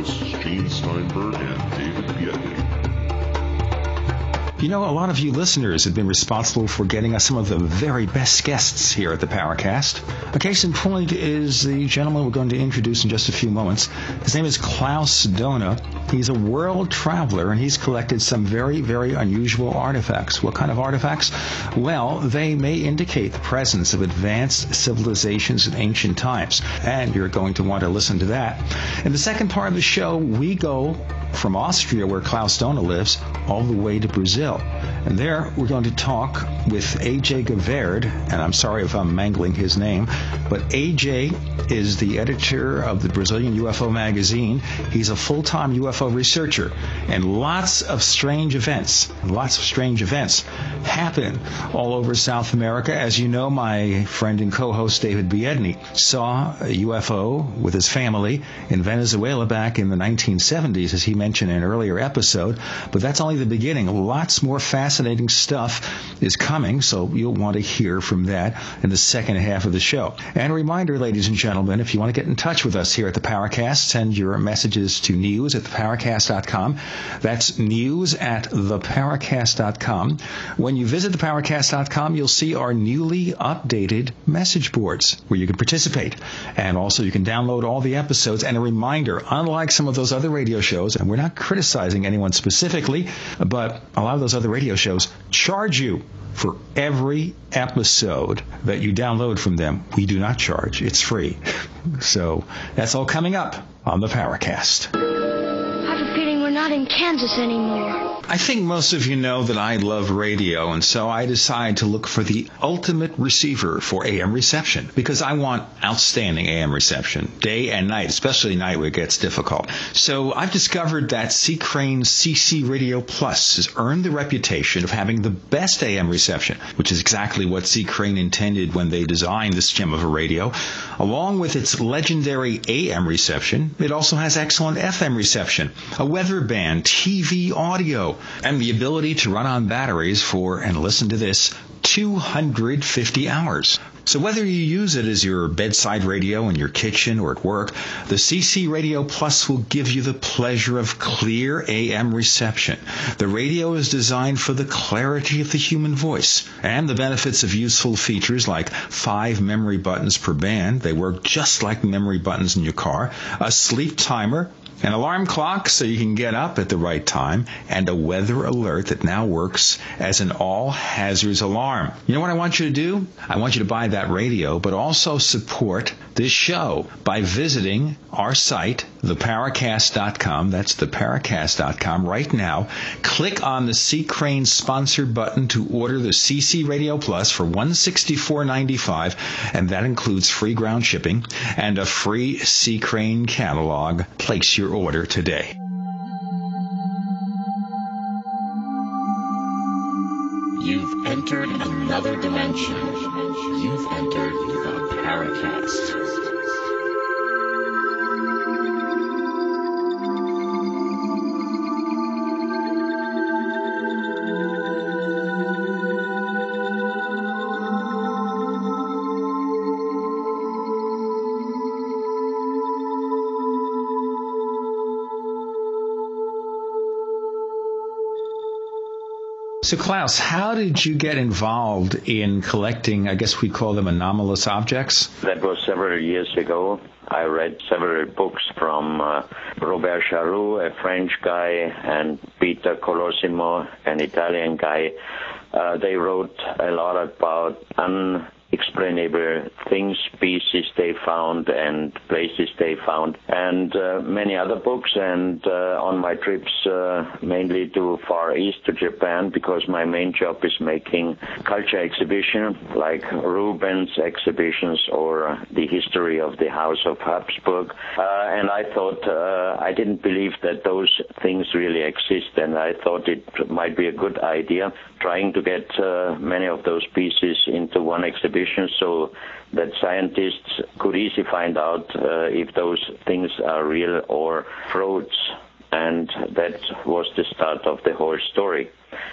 hosts Gene Steinberg and David Biedney. You know, a lot of you listeners have been responsible for getting us some of the very best guests here at the Paracast. A case in point is the gentleman we're going to introduce in just a few moments. His name is Klaus Dona. He's a world traveler and he's collected some very, very unusual artifacts. What kind of artifacts? Well, they may indicate the presence of advanced civilizations in ancient times. And you're going to want to listen to that. In the second part of the show, we go from Austria, where Klaus Dona lives, all the way to Brazil. And there we're going to talk with AJ Gevaerd, and I'm sorry if I'm mangling his name, but AJ is the editor of the Brazilian UFO magazine. He's a full-time UFO researcher, and lots of strange events, lots of strange events happen all over South America. As you know, my friend and co-host David Biedney saw a UFO with his family in Venezuela back in the 1970s, as he mentioned in an earlier episode. But that's only the beginning. Lots more fascinating stuff is coming, so you'll want to hear from that in the second half of the show. And a reminder, ladies and gentlemen, if you want to get in touch with us here at the Paracast, send your messages to news at theparacast.com. That's news at theparacast.com. When you visit theparacast.com, you'll see our newly updated message boards where you can participate. And also you can download all the episodes. And a reminder, unlike some of those other radio shows, and we're not criticizing anyone specifically, but a lot of those other radio shows charge you for every episode that you download from them. We do not charge. It's free. So that's all coming up on the Paracast. In Kansas anymore. I think most of you know that I love radio, and so I decided to look for the ultimate receiver for AM reception because I want outstanding AM reception, day and night, especially night where it gets difficult. So I've discovered that C. Crane CC Radio Plus has earned the reputation of having the best AM reception, which is exactly what C. Crane intended when they designed this gem of a radio. Along with its legendary AM reception, it also has excellent FM reception, a weather band, TV audio, and the ability to run on batteries for, and listen to this, 250 hours. So whether you use it as your bedside radio in your kitchen or at work, the CC Radio Plus will give you the pleasure of clear AM reception. The radio is designed for the clarity of the human voice and the benefits of useful features like five memory buttons per band. They work just like memory buttons in your car, a sleep timer, an alarm clock so you can get up at the right time, and a weather alert that now works as an all hazards alarm. You know what I want you to do? I want you to buy that radio, but also support this show by visiting our site, theparacast.com. That's theparacast.com right now. Click on the C. Crane sponsor button to order the CC Radio Plus for $164.95, and that includes free ground shipping and a free C. Crane catalog. Place your order today. You've entered another dimension. You've entered the Paracast. So, Klaus, how did you get involved in collecting, I guess we call them anomalous objects? That was several years ago. I read several books from uh, Robert Charroux, a French guy, and Peter Kolosimo, an Italian guy. Uh, they wrote a lot about unexplainable things, species they found, and places they found, and uh, many other books. And uh, on my trips, uh, mainly to Far East, to Japan, because my main job is making culture exhibition, like Rubens exhibitions or the history of the House of Habsburg. Uh, and I thought uh, I didn't believe that those things really exist, and I thought it might be a good idea trying to get uh, many of those pieces into one exhibition so that scientists could easily find out uh, if those things are real or frauds. And that was the start of the whole story.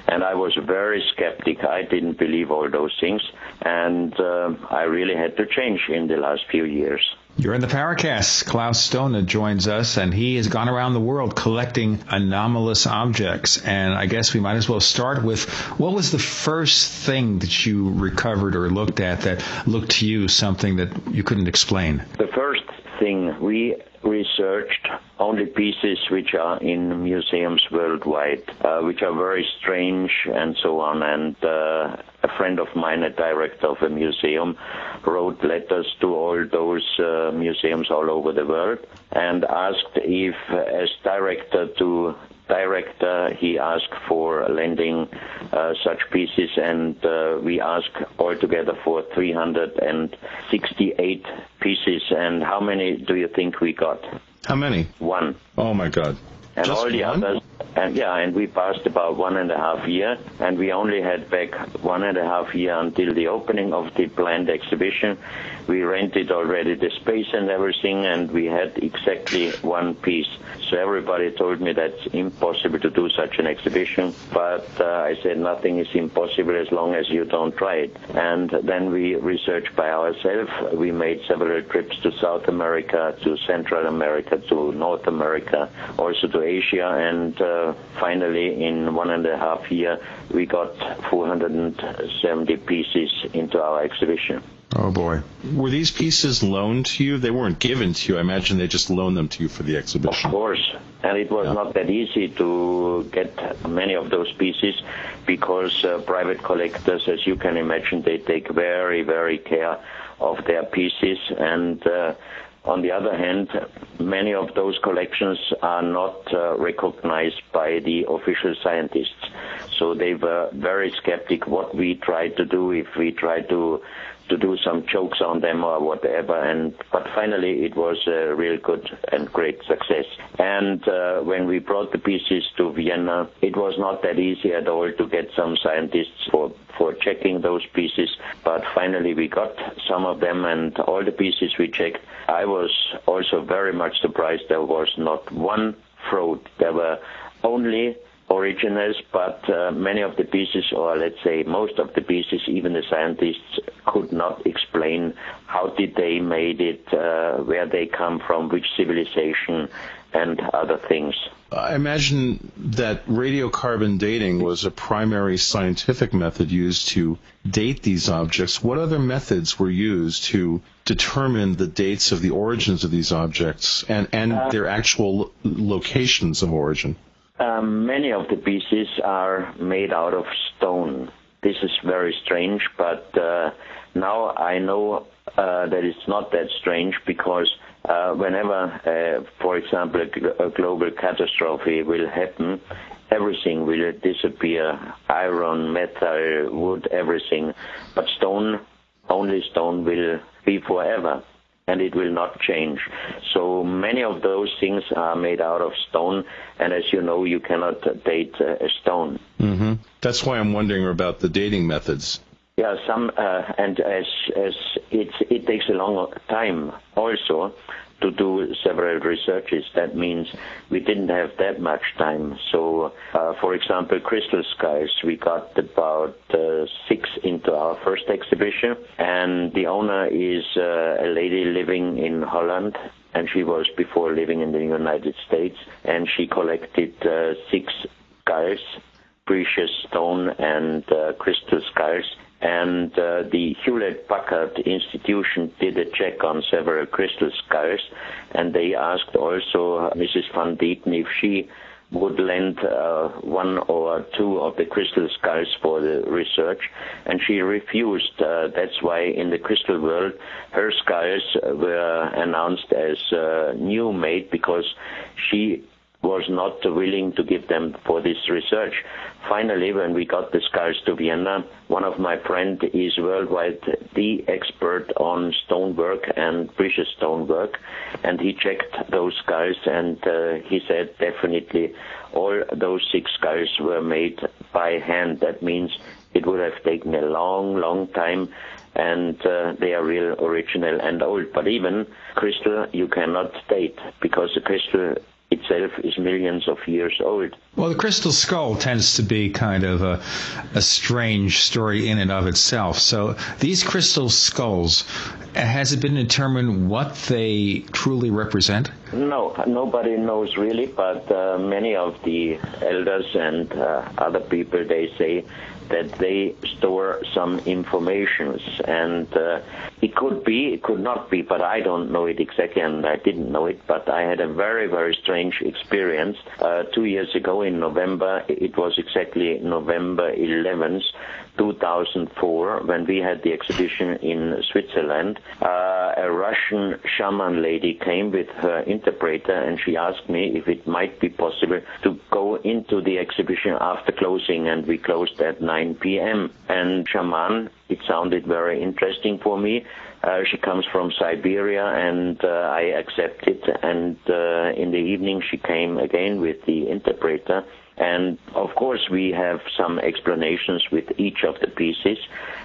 And I was very skeptic. I didn't believe all those things. And uh, I really had to change in the last few years. You're in the Paracast. Klaus Dona joins us, and he has gone around the world collecting anomalous objects. And I guess we might as well start with what was the first thing that you recovered or looked at that looked to you something that you couldn't explain? The first we researched only pieces which are in museums worldwide, uh, which are very strange and so on. And uh, a friend of mine, a director of a museum, wrote letters to all those uh, museums all over the world and asked if, as director to director, he asked for lending uh, such pieces, and uh, we asked altogether for 368 pieces. And how many do you think we got? How many? One. Oh my God. And Just all the one? others, and yeah, and we passed about one and a half year, and we only had back one and a half year until the opening of the planned exhibition. We rented already the space and everything, and we had exactly one piece. So everybody told me that's impossible to do such an exhibition, but uh, I said nothing is impossible as long as you don't try it. And then we researched by ourselves. We made several trips to South America, to Central America, to North America, also to Asia, and uh, finally, in one and a half year, we got 470 pieces into our exhibition. Oh boy. Were these pieces loaned to you? They weren't given to you. I imagine they just loaned them to you for the exhibition. Of course, and it was Yeah. not that easy to get many of those pieces because uh, private collectors, as you can imagine, they take very, very care of their pieces. And uh, on the other hand, many of those collections are not uh, recognized by the official scientists. So they were very skeptic what we tried to do if we tried to to do some jokes on them or whatever. And but finally, it was a real good and great success. And uh, when we brought the pieces to Vienna, it was not that easy at all to get some scientists for for checking those pieces. But finally, we got some of them, and all the pieces we checked. I was also very much surprised. There was not one fraud. There were only originals, but uh, many of the pieces, or let's say most of the pieces, even the scientists could not explain how did they made it, uh, where they come from, which civilization, and other things. I imagine that radiocarbon dating was a primary scientific method used to date these objects. What other methods were used to determine the dates of the origins of these objects and, and their actual locations of origin? Um, many of the pieces are made out of stone. This is very strange, but uh, now I know uh, that it's not that strange because uh, whenever, for example, a global catastrophe will happen, everything will disappear iron, metal, wood, everything. But stone, only stone will be forever and it will not change. So many of those things are made out of stone, and as you know, you cannot date uh, a stone. hmm That's why I'm wondering about the dating methods. Yeah, some, uh, and as as it's it takes a long time also to do several researches. That means we didn't have that much time. So, uh, for example, crystal skies, we got about uh, six into our first exhibition, and the owner is uh, a lady living in Holland. And she was before living in the United States, and she collected uh, six skulls, precious stone and uh, crystal skulls, and uh, the Hewlett Packard Institution did a check on several crystal skulls, and they asked also Mrs. Van Dieten if she would lend uh, one or two of the crystal skulls for the research, and she refused. Uh, that's why in the crystal world, her skulls were announced as uh, new made because she was not willing to give them for this research. Finally, when we got the skulls to Vienna, one of my friends is worldwide the expert on stonework and precious stonework, and he checked those skulls and uh, he said definitely all those six skulls were made by hand. That means it would have taken a long, long time and uh, they are real original and old. But even crystal you cannot date because the crystal itself is millions of years old. Well, the crystal skull tends to be kind of a, a strange story in and of itself. So these crystal skulls, has it been determined what they truly represent? No, nobody knows really, but uh, many of the elders and uh, other people, they say that they store some informations. And uh, it could be it could not be but i don't know it exactly and i didn't know it but i had a very very strange experience. Uh, two years ago in november it was exactly november 11th 2004 when we had the exhibition in Switzerland. Uh, a Russian shaman lady came with her interpreter and she asked me if it might be possible to go into the exhibition after closing and we closed at 9 p.m. And shaman, it sounded very interesting for me. Uh, she comes from Siberia, and uh, I accepted. And uh, in the evening, she came again with the interpreter, and of course, we have some explanations with each of the pieces.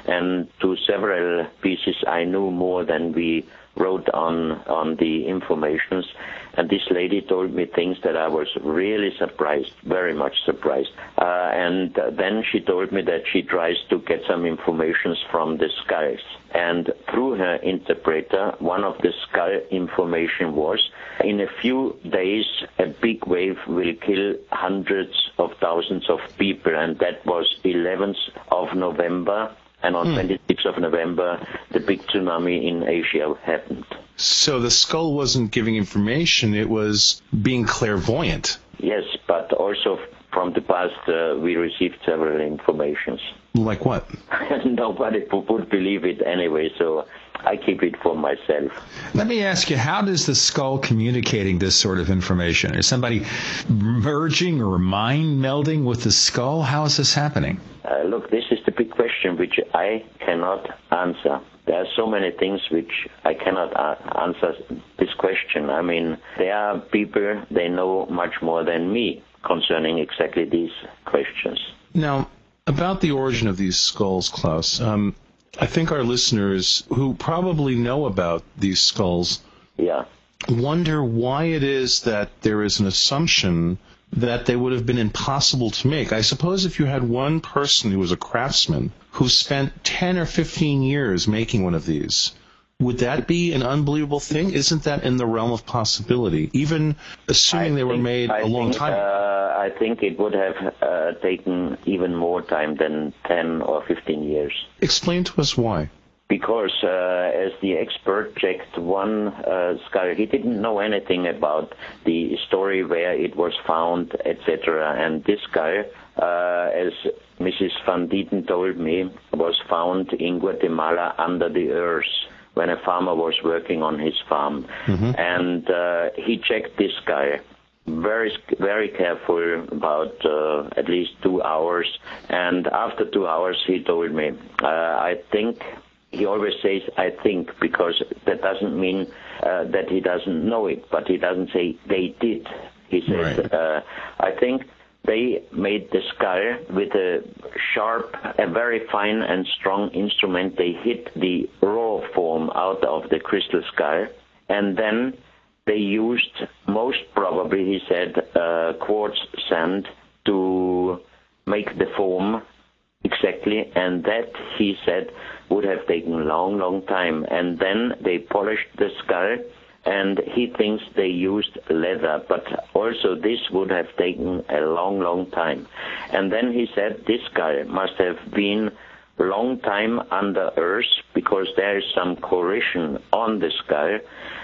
And to several pieces, I knew more than we wrote on on the informations. And this lady told me things that I was really surprised, very much surprised. Uh, and then she told me that she tries to get some informations from the skulls. And through her interpreter, one of the skull information was in a few days, a big wave will kill hundreds of thousands of people, and that was 11th of November. And on hmm. 26th of November, the big tsunami in Asia happened. So the skull wasn't giving information; it was being clairvoyant. Yes, but also from the past, uh, we received several informations. Like what? Nobody would believe it anyway, so I keep it for myself. Let me ask you, how does the skull communicating this sort of information? Is somebody merging or mind melding with the skull? How is this happening? Uh, look, this is the big question which I cannot answer. There are so many things which I cannot answer this question. I mean, there are people, they know much more than me concerning exactly these questions. Now, about the origin of these skulls, Klaus, um, I think our listeners who probably know about these skulls yeah. wonder why it is that there is an assumption that they would have been impossible to make. I suppose if you had one person who was a craftsman who spent 10 or 15 years making one of these, would that be an unbelievable thing? Isn't that in the realm of possibility, even assuming I they were made I a long think, time? Uh, I think it would have uh, taken even more time than 10 or 15 years. Explain to us why. Because uh, as the expert checked one uh, skull, he didn't know anything about the story where it was found, etc. And this skull, uh, as Mrs. Van Dieten told me, was found in Guatemala under the earth when a farmer was working on his farm, mm-hmm. and uh, he checked this guy very very careful about uh, at least two hours and after two hours he told me uh, i think he always says i think because that doesn't mean uh, that he doesn't know it but he doesn't say they did he says right. Uh, i think they made the skull with a sharp, a very fine and strong instrument. They hit the raw form out of the crystal skull, and then they used, most probably, he said, uh, quartz sand to make the form exactly, and that, he said, would have taken a long, long time. And then they polished the skull and he thinks they used leather, but also this would have taken a long, long time. And then he said this guy must have been long time under earth because there is some corrosion on the skull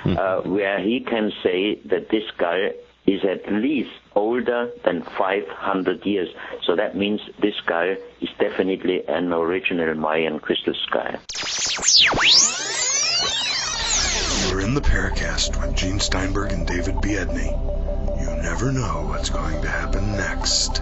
mm-hmm. uh, where he can say that this guy is at least older than 500 years. So that means this guy is definitely an original Mayan crystal skull. The Paracast with Gene Steinberg and David Biedney. You never know what's going to happen next.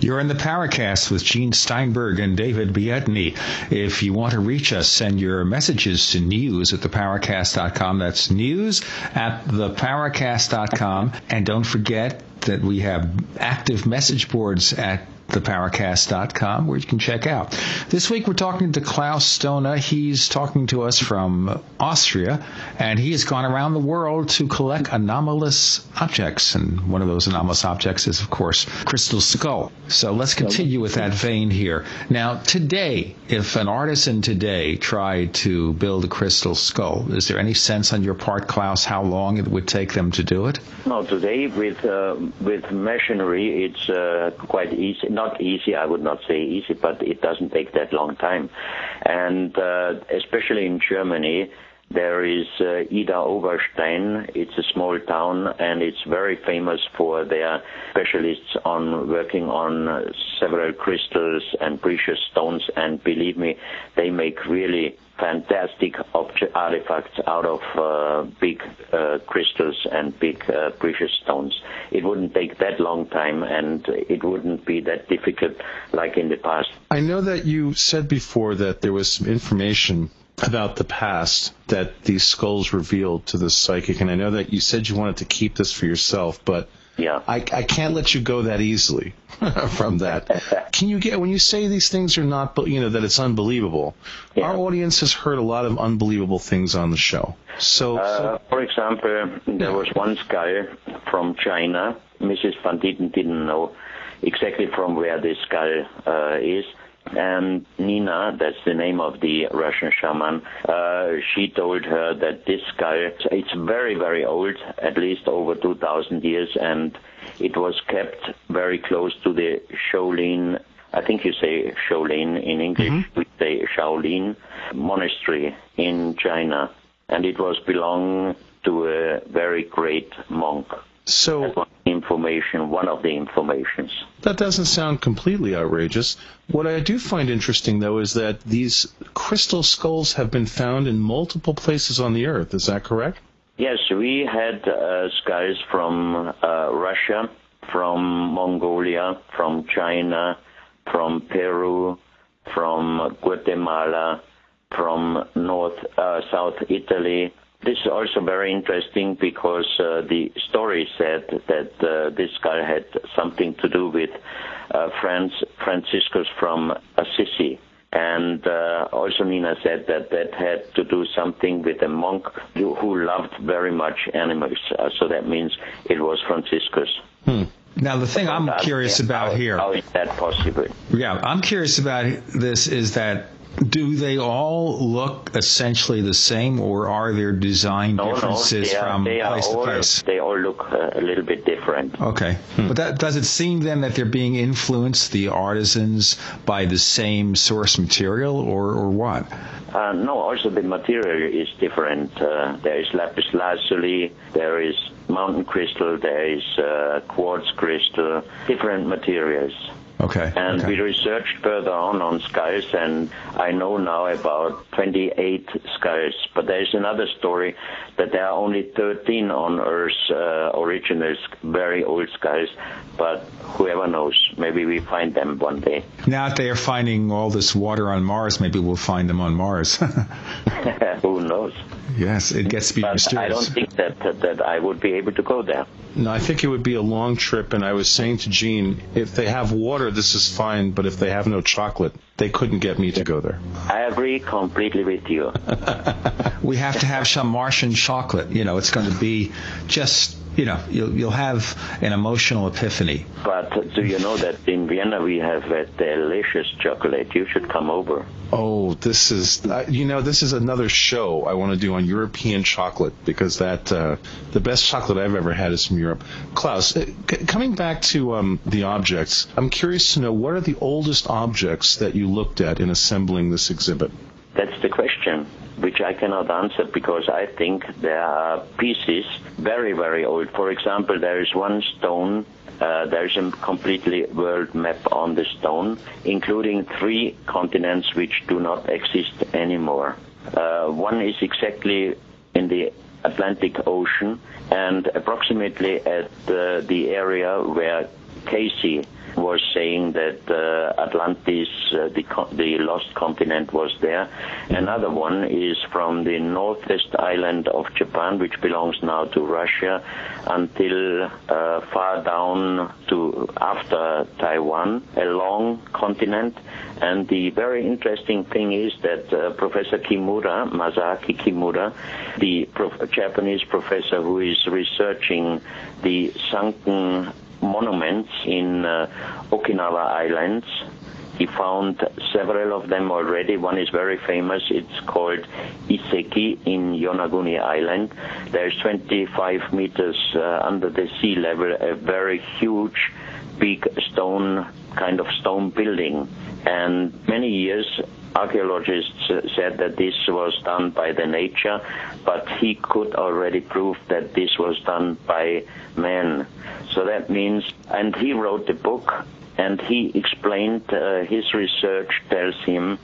You're in the Paracast with Gene Steinberg and David Biedney. If you want to reach us, send your messages to news at theparacast.com. That's news at theparacast.com. And don't forget that we have active message boards at theparacast.com, where you can check out. This week we're talking to Klaus Dona. He's talking to us from Austria, and he has gone around the world to collect anomalous objects. And one of those anomalous objects is, of course, Crystal Skull. So let's continue with that vein here. Now, today, if an artisan today tried to build a crystal skull, is there any sense on your part, Klaus, how long it would take them to do it? No, today with uh, with machinery, it's uh, quite easy. Not easy, I would not say easy, but it doesn't take that long time. And uh, especially in Germany, there is uh, Idar-Oberstein. It's a small town, and it's very famous for their specialists on working on several crystals and precious stones. And believe me, they make really fantastic artifacts out of uh, big uh, crystals and big uh, precious stones. It wouldn't take that long time, and it wouldn't be that difficult like in the past. I know that you said before that there was some information about the past that these skulls revealed to the psychic, and I know that you said you wanted to keep this for yourself, but yeah. I, I can't let you go that easily from that. Can you get when you say these things are not, you know, that it's unbelievable? Yeah. Our audience has heard a lot of unbelievable things on the show. So, uh, so for example, there Yeah. was one skull from China. Mrs. Van Dieten didn't know exactly from where this skull uh, is. And Nina, that's the name of the Russian shaman, uh, she told her that this skull, it's very, very old, at least over 2,000 years, and it was kept very close to the Shaolin, I think you say Shaolin in English, mm-hmm. we say Shaolin monastery in China. And it was belong to a very great monk. so information, one of the informations. That doesn't sound completely outrageous. What I do find interesting, though, is that these crystal skulls have been found in multiple places on the Earth. Is that correct? Yes, we had uh, skulls from uh, Russia, from Mongolia, from China, from Peru, from Guatemala, from North, uh, South Italy. This is also very interesting because uh, the story said that uh, this guy had something to do with uh, Franz, Franciscus from Assisi. And uh, also Nina said that that had to do something with a monk who, who loved very much animals. Uh, so that means it was Franciscus. Now, the thing I'm curious about here. How is that possible? Yeah, I'm curious about this is that do they all look essentially the same or are there design No, no, differences they are, from they place all, to place? They all look uh, a little bit different. Okay. But that does it seem then that they're being influenced, the artisans, by the same source material or, or what? Uh, no, also the material is different. Uh, there is lapis lazuli, there is mountain crystal, there is uh, quartz crystal, different materials. Okay. And okay. we researched further on on skulls, and I know now about 28 skulls. But there is another story that there are only 13 on Earth uh, original, very old skulls. But whoever knows, maybe we find them one day. Now that they are finding all this water on Mars, maybe we'll find them on Mars. Who knows? yes, it gets to be But I don't think that, that that I would be able to go there. No, I think it would be a long trip, and I was saying to Gene, if they have water, this is fine, but if they have no chocolate, they couldn't get me to go there. I agree completely with you. we have to have some Martian chocolate. You know, it's going to be just, you know, you'll, you'll have an emotional epiphany. But do you know that in Vienna we have a delicious chocolate? You should come over. Oh, this is, uh, you know, this is another show I want to do on European chocolate because that, uh, the best chocolate I've ever had is from Europe. Klaus, uh, c- coming back to um, the objects, I'm curious to know what are the oldest objects that you looked at in assembling this exhibit? That's the question, which I cannot answer because I think there are pieces very, very old. For example, there is one stone. Uh, there is a completely world map on the stone, including three continents which do not exist anymore. Uh, one is exactly in the Atlantic Ocean and approximately at uh, the area where Cayce was saying that uh, Atlantis, uh, the, the lost continent, was there. Another one is from the northwest island of Japan, which belongs now to Russia, until uh, far down to after Taiwan, a long continent. And the very interesting thing is that uh, Professor Kimura, Masaaki Kimura, the prof- Japanese professor who is researching the sunken monuments in uh, Okinawa Islands. He found several of them already. One is very famous. It's called Iseki in Yonaguni Island. There's 25 meters uh, under the sea level, a very huge, big stone, kind of stone building. And many years archaeologists said that this was done by the nature, but he could already prove that this was done by man. So that means, and he wrote the book, and he explained uh, his research tells him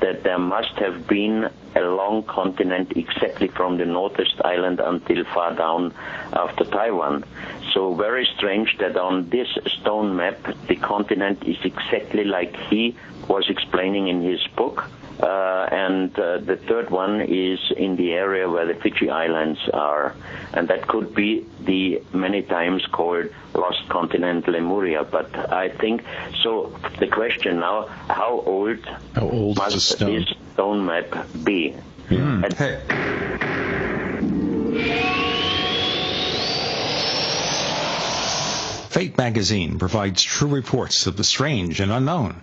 that there must have been a long continent exactly from the northest island until far down after Taiwan. So very strange that on this stone map the continent is exactly like he was explaining in his book. Uh, and uh, the third one is in the area where the Fiji Islands are. And that could be the many times called lost continent Lemuria. But I think, so the question now, how old, how old must stone? this stone map be? Mm. And- Hey. Fate magazine provides true reports of the strange and unknown.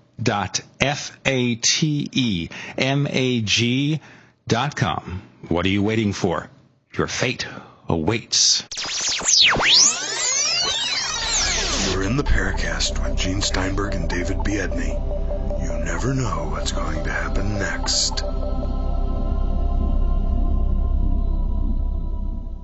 www.fatemag.com. What are you waiting for? Your fate awaits. You're in the Paracast with Gene Steinberg and David Biedney. You never know what's going to happen next.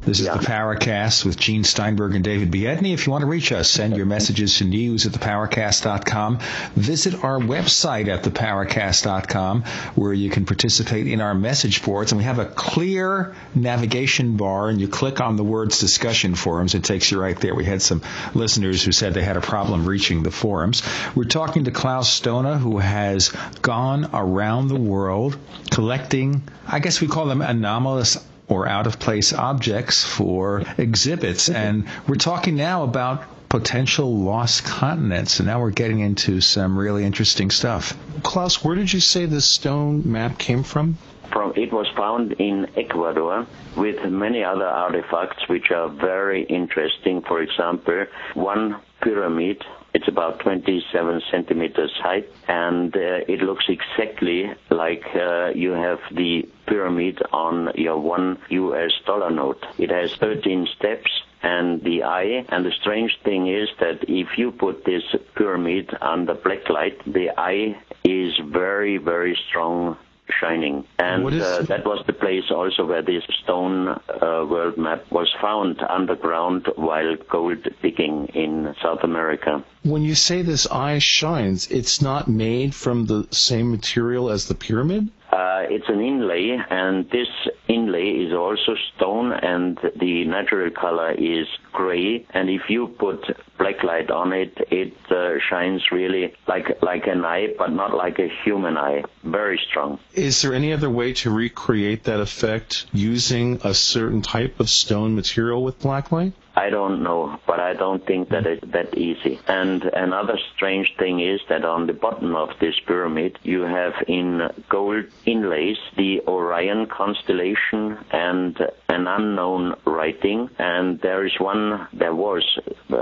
This is the Paracast with Gene Steinberg and David Biedney. If you want to reach us, send your messages to news at theparacast.com. Visit our website at theparacast.com where you can participate in our message boards. And we have a clear navigation bar and you click on the words discussion forums. It takes you right there. We had some listeners who said they had a problem reaching the forums. We're talking to Klaus Dona who has gone around the world collecting, I guess we call them anomalous or out of place objects for exhibits. And we're talking now about potential lost continents. And now we're getting into some really interesting stuff. Klaus, where did you say this stone map came from? from it was found in Ecuador with many other artifacts which are very interesting. For example, one pyramid. It's about 27 centimeters high, and uh, it looks exactly like uh, you have the pyramid on your one U.S. dollar note. It has 13 steps, and the eye. And the strange thing is that if you put this pyramid under black light, the eye is very, very strong shining. And uh, that was the place also where this stone uh, world map was found underground while gold digging in South America. When you say this eye shines, it's not made from the same material as the pyramid? Uh, it's an inlay, and this inlay is also stone, and the natural color is gray. And if you put black light on it, it uh, shines really like like an eye, but not like a human eye. Very strong. Is there any other way to recreate that effect using a certain type of stone material with black light? I don't know, but I don't think that it's that easy. And another strange thing is that on the bottom of this pyramid, you have in gold inlays the Orion constellation and an unknown writing. And there is one, there was, uh,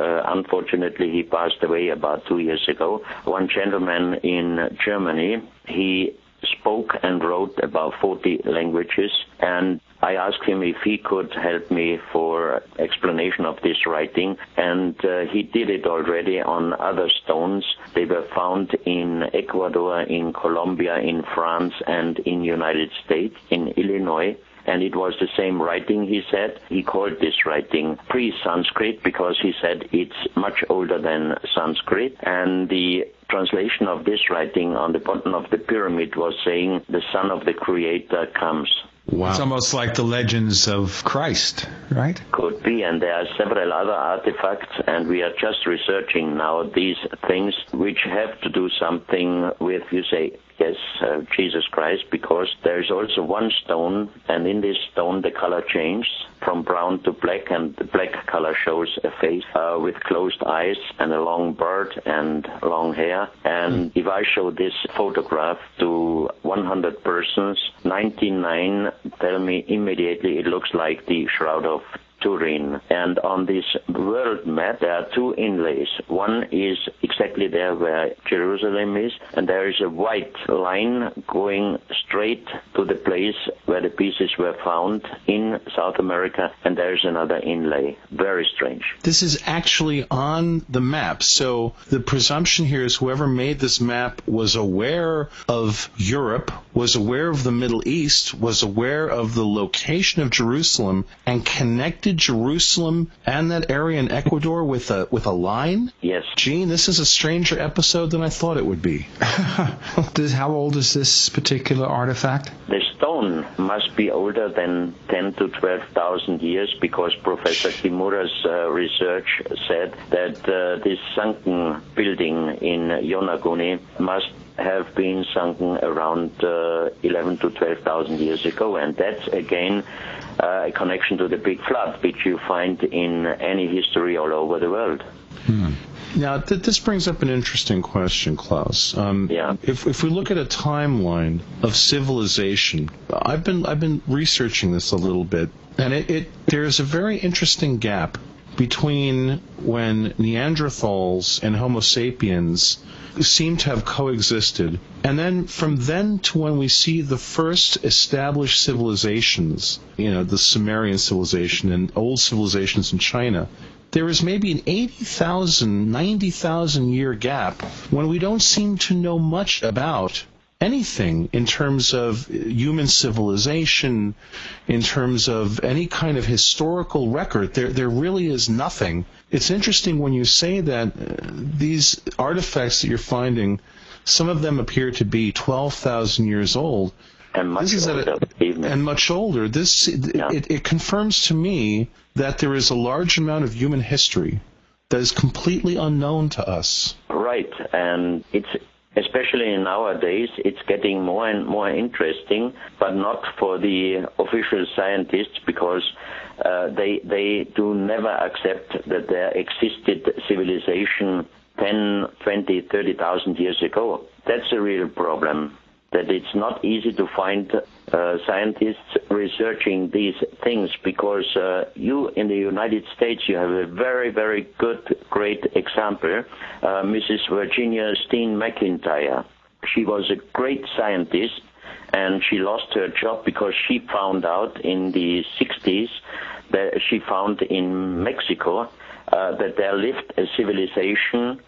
unfortunately, he passed away about two years ago. One gentleman in Germany, he spoke and wrote about 40 languages and I asked him if he could help me for explanation of this writing, and uh, he did it already on other stones. They were found in Ecuador, in Colombia, in France, and in United States, in Illinois and it was the same writing, he said. He called this writing pre-Sanskrit because he said it's much older than Sanskrit, and the translation of this writing on the bottom of the pyramid was saying, the son of the creator comes. Wow. It's almost like the legends of Christ, right? Could be, and there are several other artifacts, and we are just researching now these things which have to do something with, you say, yes, uh, Jesus Christ, because there is also one stone, and in this stone the color changes from brown to black, and the black color shows a face uh, with closed eyes and a long beard and long hair. And if I show this photograph to 100 persons, 99 tell me immediately it looks like the Shroud of Turin. And on this world map, there are two inlays. One is exactly there where Jerusalem is, and there is a white line going straight to the place where the pieces were found in South America, and there is another inlay. Very strange. This is actually on the map. So the presumption here is whoever made this map was aware of Europe, was aware of the Middle East, was aware of the location of Jerusalem, and connected Jerusalem and that area in Ecuador with a with a line? Yes. Gene, this is a stranger episode than I thought it would be. How old is this particular artifact? The stone must be older than 10 to 12,000 years because Professor Kimura's uh, research said that uh, this sunken building in Yonaguni must have been sunken around uh, 11 to 12,000 years ago, and that's again uh, a connection to the big flood, which you find in any history all over the world. Hmm. Now, th- this brings up an interesting question, Klaus. Um, yeah. If, if we look at a timeline of civilization, I've been I've been researching this a little bit, and it, it there's a very interesting gap between when Neanderthals and Homo sapiens seem to have coexisted. And then from then to when we see the first established civilizations, you know, the Sumerian civilization and old civilizations in China, there is maybe an 80,000, 90,000 year gap when we don't seem to know much about anything in terms of human civilization, in terms of any kind of historical record. There, there really is nothing. It's interesting when you say that uh, these artifacts that you're finding, some of them appear to be 12,000 years old. And much this older. A, and much older. This yeah. it, it confirms to me that there is a large amount of human history that is completely unknown to us. Right, and it's especially nowadays, it's getting more and more interesting, but not for the official scientists because uh, they they do never accept that there existed civilization 10, 20, 30,000 years ago. That's a real problem that it's not easy to find uh, scientists researching these things because uh, you in the United States you have a very very good great example, uh, Mrs. Virginia Steen McIntyre. She was a great scientist and she lost her job because she found out in the 60s that she found in Mexico uh, that there lived a civilization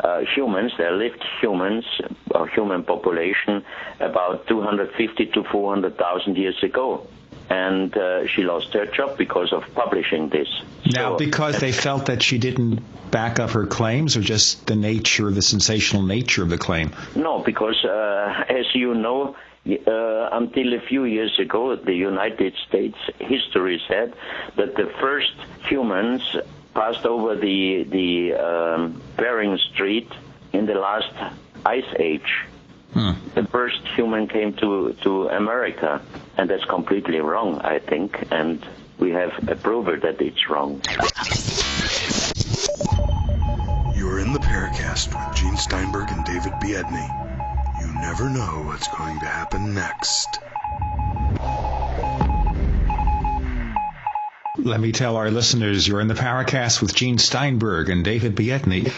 uh, humans, there lived humans, or human population, about 250 to 400,000 years ago. And uh, she lost her job because of publishing this. Now, so, because they felt that she didn't back up her claims, or just the nature, the sensational nature of the claim? No, because uh, as you know, uh, until a few years ago, the United States history said that the first humans passed over the the um, Bering Strait in the last ice age. Hmm. The first human came to to America, and that's completely wrong, I think, and we have a proof that it's wrong. You're in the Paracast with Gene Steinberg and David Biedney. You never know what's going to happen next. Let me tell our listeners you're in the Paracast with Gene Steinberg and David Biedney.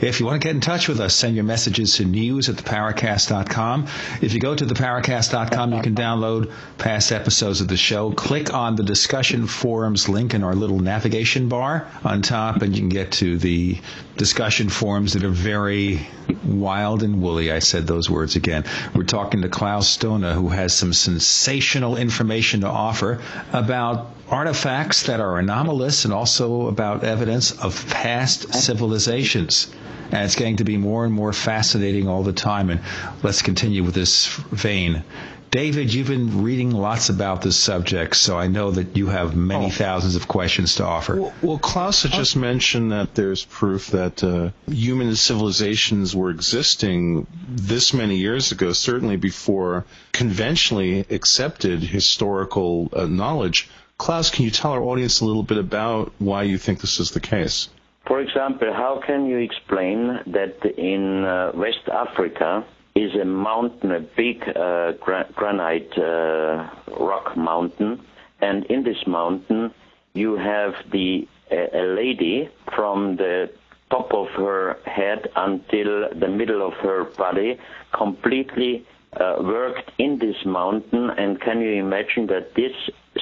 If you want to get in touch with us, send your messages to news at theparacast.com. If you go to theparacast.com, you can download past episodes of the show. Click on the discussion forums link in our little navigation bar on top, and you can get to the discussion forums that are very wild and woolly. I said those words again. We're talking to Klaus Dona, who has some sensational information to offer about artifacts that are anomalous and also about evidence of past civilizations. And it's getting to be more and more fascinating all the time. And let's continue with this vein. David, you've been reading lots about this subject, so I know that you have many oh. thousands of questions to offer. Well, well Klaus had just mentioned that there's proof that uh, human civilizations were existing this many years ago, certainly before conventionally accepted historical uh, knowledge. Klaus, can you tell our audience a little bit about why you think this is the case? For example, how can you explain that in uh, West Africa is a mountain, a big uh, gra- granite uh, rock mountain, and in this mountain you have the a, lady from the top of her head until the middle of her body completely uh, worked in this mountain, and can you imagine that this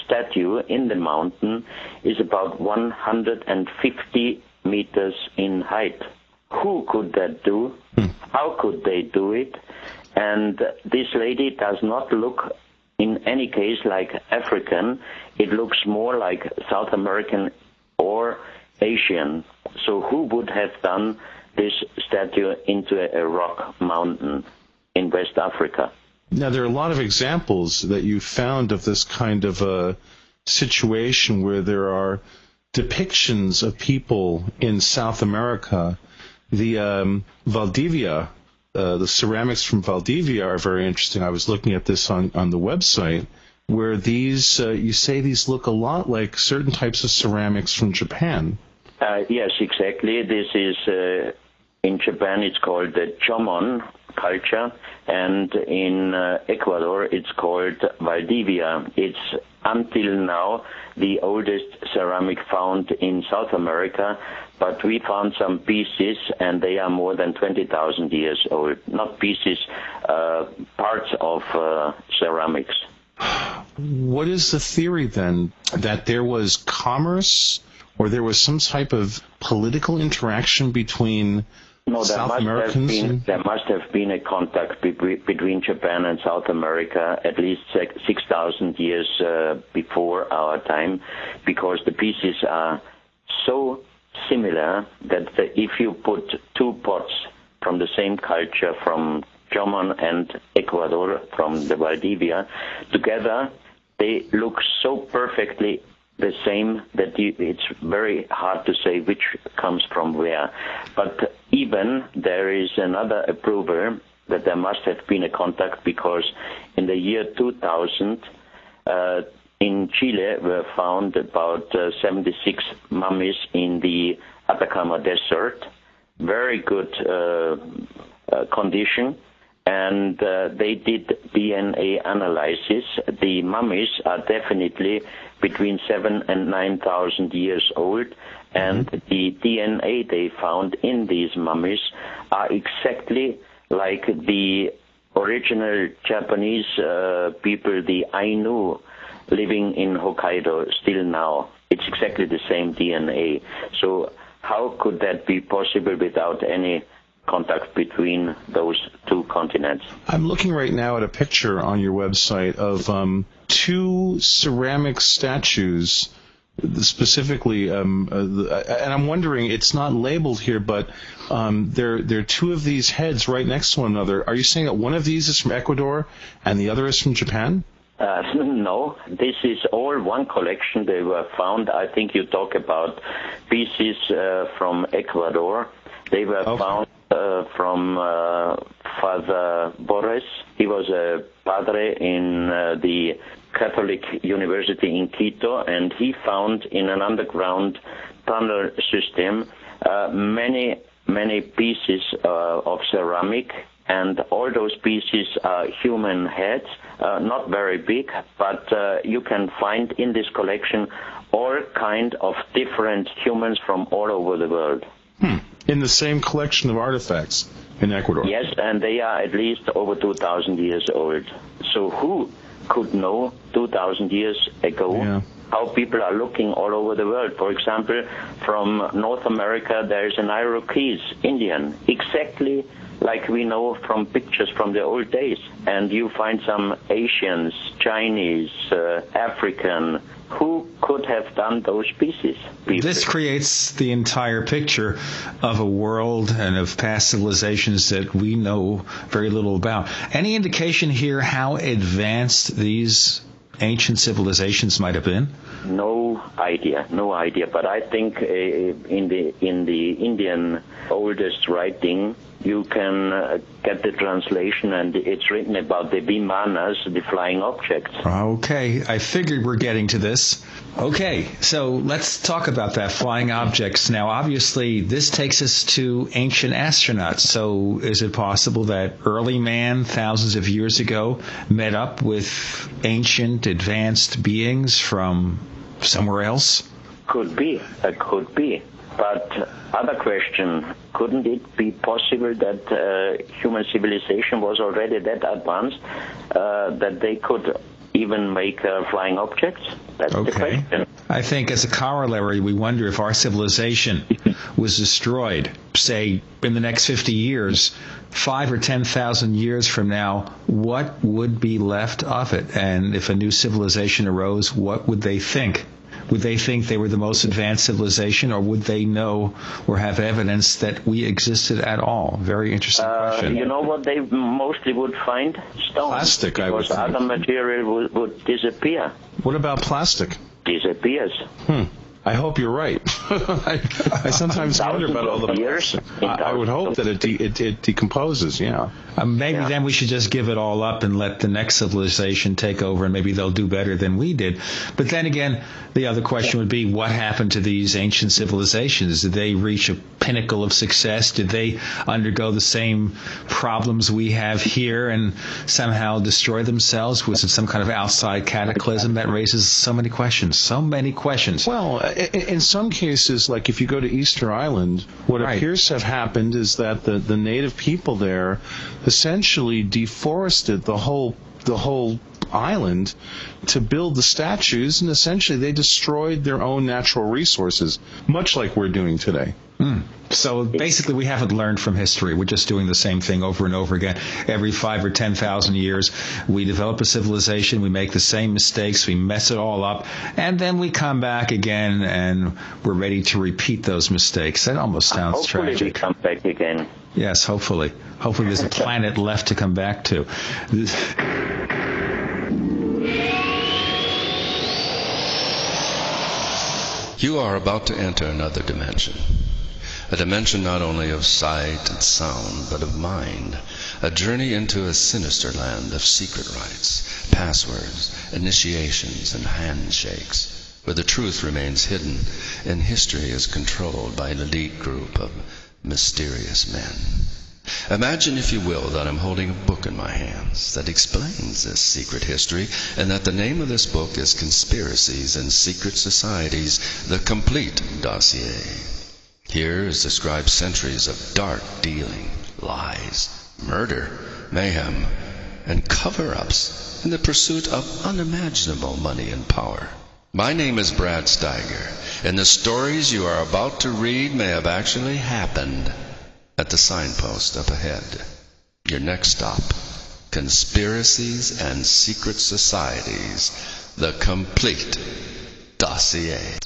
statue in the mountain is about 150 meters in height? Who could that do? Hmm. How could they do it? And this lady does not look in any case like African. It looks more like South American or Asian. So who would have done this statue into a rock mountain? in West Africa. Now, there are a lot of examples that you found of this kind of a situation where there are depictions of people in South America. The um, Valdivia, uh, the ceramics from Valdivia are very interesting. I was looking at this on, on the website where these, uh, you say these look a lot like certain types of ceramics from Japan. Uh, yes, exactly. This is uh, in Japan, it's called the Jomon culture, and in uh, Ecuador, it's called Valdivia. It's until now the oldest ceramic found in South America, but we found some pieces, and they are more than 20,000 years old. Not pieces, uh, parts of uh, ceramics. What is the theory then? That there was commerce or there was some type of political interaction between no, there South must Americans? have been there must have been a contact between Japan and South America at least six thousand years uh, before our time, because the pieces are so similar that the, if you put two pots from the same culture from Jomon and Ecuador from the Valdivia together, they look so perfectly the same that it's very hard to say which comes from where. But even there is another approver that there must have been a contact because in the year 2000, uh, in Chile were found about uh, 76 mummies in the Atacama Desert. Very good uh, uh condition and uh, they did DNA analysis. The mummies are definitely between seven and nine thousand years old, and mm-hmm. the DNA they found in these mummies are exactly like the original Japanese uh, people, the Ainu, living in Hokkaido still now. It's exactly the same DNA. So how could that be possible without any contact between those two continents. I'm looking right now at a picture on your website of um, two ceramic statues specifically, um, uh, and I'm wondering, it's not labeled here, but um, there there are two of these heads right next to one another. Are you saying that one of these is from Ecuador and the other is from Japan? Uh, no, this is all one collection. They were found. I think you talk about pieces uh, from Ecuador. They were okay. found uh, from uh, Father Borges. He was a padre in uh, the Catholic University in Quito, and he found in an underground tunnel system uh, many, many pieces uh, of ceramic and all those pieces are human heads, not very big, but you can find in this collection all kind of different humans from all over the world. Hmm. In the same collection of artifacts in Ecuador. Yes, and they are at least over 2,000 years old. So who could know 2,000 years ago Yeah. how people are looking all over the world? For example, from North America, there is an Irokese Indian, exactly like we know from pictures from the old days. And you find some Asians, Chinese, uh, African. Who could have done those pieces? This creates the entire picture of a world and of past civilizations that we know very little about. Any indication here how advanced these ancient civilizations might have been? No idea, no idea. But I think uh, in the in the Indian oldest writing, you can uh, get the translation, and it's written about the Vimanas, the flying objects. Okay, I figured we're getting to this. Okay, so let's talk about that flying objects. Now, obviously, this takes us to ancient astronauts. So, is it possible that early man, thousands of years ago, met up with ancient, advanced beings from somewhere else? Could be, it could be. But other question, couldn't it be possible that uh, human civilization was already that advanced uh, that they could even make uh, flying objects? That's the Okay. question. I think as a corollary, we wonder if our civilization was destroyed, say, in the next 50 years, five or 10,000 years from now, what would be left of it? And if a new civilization arose, what would they think? Would they think they were the most advanced civilization, or would they know or have evidence that we existed at all? Very interesting Uh, question. you know what they mostly would find? Stone. Plastic, I would Because think. other material would, would disappear. What about plastic? Disappears. Hmm. I hope you're right. I, I sometimes wonder about all the years. I, I would hope that it, de- it, it decomposes. Yeah. Uh, maybe Yeah. then we should just give it all up and let the next civilization take over, and maybe they'll do better than we did. But then again, the other question would be what happened to these ancient civilizations? Did they reach a pinnacle of success? Did they undergo the same problems we have here and somehow destroy themselves? Was it some kind of outside cataclysm that raises so many questions? So many questions. Well, in some cases, like if you go to Easter Island, what Right. appears to have happened is that the, the native people there essentially deforested the whole the whole island to build the statues, and essentially they destroyed their own natural resources, much like we're doing today. Hmm. So basically, we haven't learned from history. We're just doing the same thing over and over again. Every five or ten thousand years, we develop a civilization, we make the same mistakes, we mess it all up, and then we come back again and we're ready to repeat those mistakes. That almost sounds Hopefully we tragic. come back again. Yes, hopefully. Hopefully there's a planet left to come back to. You are about to enter another dimension. A dimension not only of sight and sound, but of mind. A journey into a sinister land of secret rites, passwords, initiations, and handshakes, where the truth remains hidden and history is controlled by an elite group of mysterious men. Imagine, if you will, that I'm holding a book in my hands that explains this secret history, and that the name of this book is Conspiracies and Secret Societies, the Complete Dossier. Here is described centuries of dark dealing, lies, murder, mayhem, and cover ups in the pursuit of unimaginable money and power. My name is Brad Steiger, and the stories you are about to read may have actually happened at the signpost up ahead. Your next stop Conspiracies and Secret Societies, the complete dossier.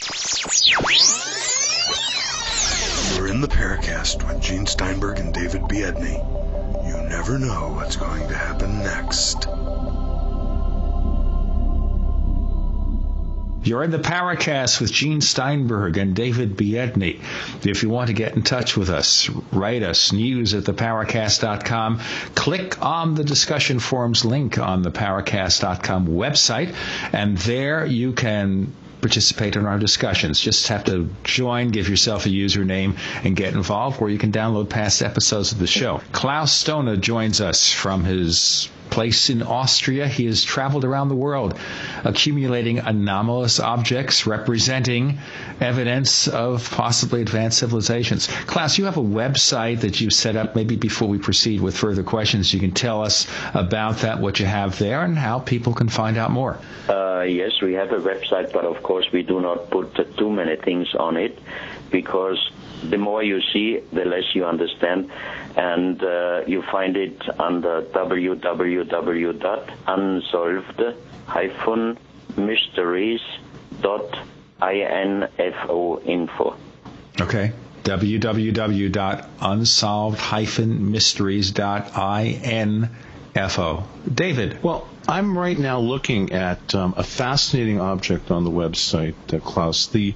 You're in the Paracast with Gene Steinberg and David Biedney. You never know what's going to happen next. You're in the Paracast with Gene Steinberg and David Biedney. If you want to get in touch with us, write us news at theparacast.com. Click on the discussion forums link on the paracast.com website, and there you can participate in our discussions. Just have to join, give yourself a username, and get involved, or you can download past episodes of the show. Klaus Dona joins us from his place in Austria. He has traveled around the world, accumulating anomalous objects representing evidence of possibly advanced civilizations. Klaus, you have a website that you've set up. Maybe before we proceed with further questions, you can tell us about that, what you have there, and how people can find out more. Uh, yes, we have a website, but of course we do not put too many things on it because the more you see, the less you understand. And uh, you find it under www.unsolved-mysteries.info info. Okay. www.unsolved-mysteries.info. David. Well, I'm right now looking at um, a fascinating object on the website, uh, Klaus, the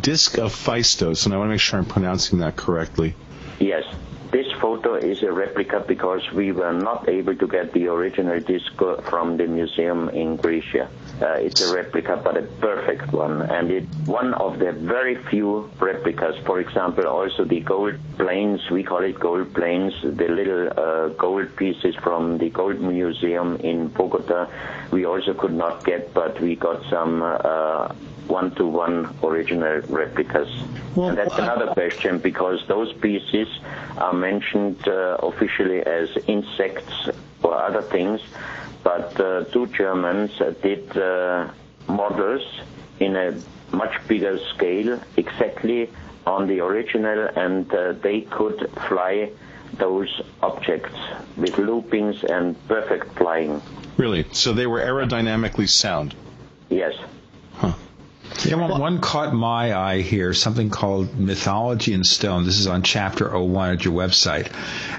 Disc of Phaistos, and I want to make sure I'm pronouncing that correctly. Yes. This photo is a replica because we were not able to get the original disc from the museum in Grecia. Uh, it's a replica, but a perfect one, and it's one of the very few replicas. For example, also the gold planes, we call it gold planes, the little uh, gold pieces from the Gold Museum in Bogota, we also could not get, but we got some uh, one-to-one original replicas. Well, and that's another question because those pieces are mentioned uh, officially as insects or other things, but uh, two Germans uh, did uh, models in a much bigger scale exactly on the original and uh, they could fly those objects with loopings and perfect flying. Really? So they were aerodynamically sound? Yes. Huh. Yeah, one, one caught my eye here, something called Mythology in Stone. This is on chapter 01 at your website.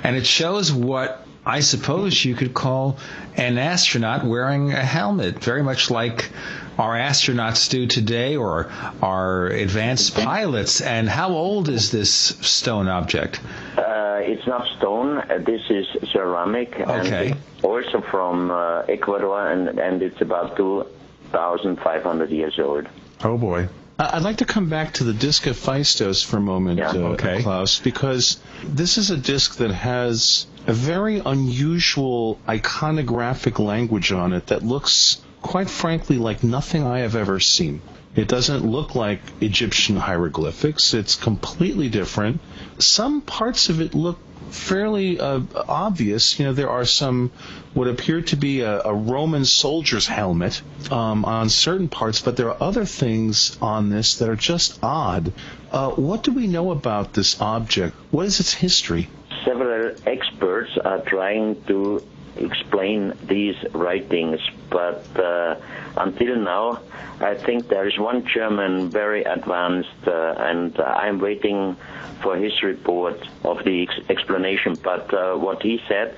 And it shows what I suppose you could call an astronaut wearing a helmet, very much like our astronauts do today or our advanced pilots. And how old is this stone object? Uh, it's not stone. Uh, this is ceramic. Okay. And also from uh, Ecuador, and, and it's about 2,500 years old. Oh boy. I'd like to come back to the disc of Phaistos for a moment, yeah, uh. Klaus, because this is a disc that has a very unusual iconographic language on it that looks, quite frankly, like nothing I have ever seen. It doesn't look like Egyptian hieroglyphics. It's completely different. Some parts of it look fairly uh, obvious. You know, there are some what appear to be a, a Roman soldier's helmet um, on certain parts, but there are other things on this that are just odd. Uh, what do we know about this object? What is its history? Several experts are trying to explain these writings, but uh, until now, I think there is one German very advanced, uh, and I'm waiting for his report of the ex- explanation. But uh, what he said,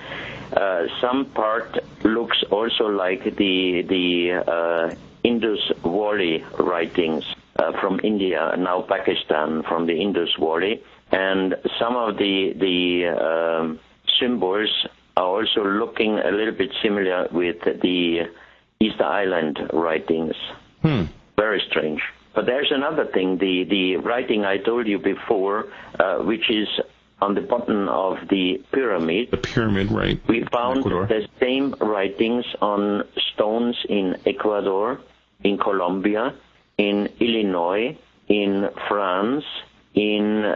uh, some part looks also like the the uh, Indus Valley writings uh, from India, now Pakistan, from the Indus Valley, and some of the the um, symbols are also looking a little bit similar with the Easter Island writings. Hmm. Very strange. But there's another thing, the, the writing I told you before, uh, which is on the bottom of the pyramid. The pyramid, right. We found Ecuador. the same writings on stones in Ecuador, in Colombia, in Illinois, in France, in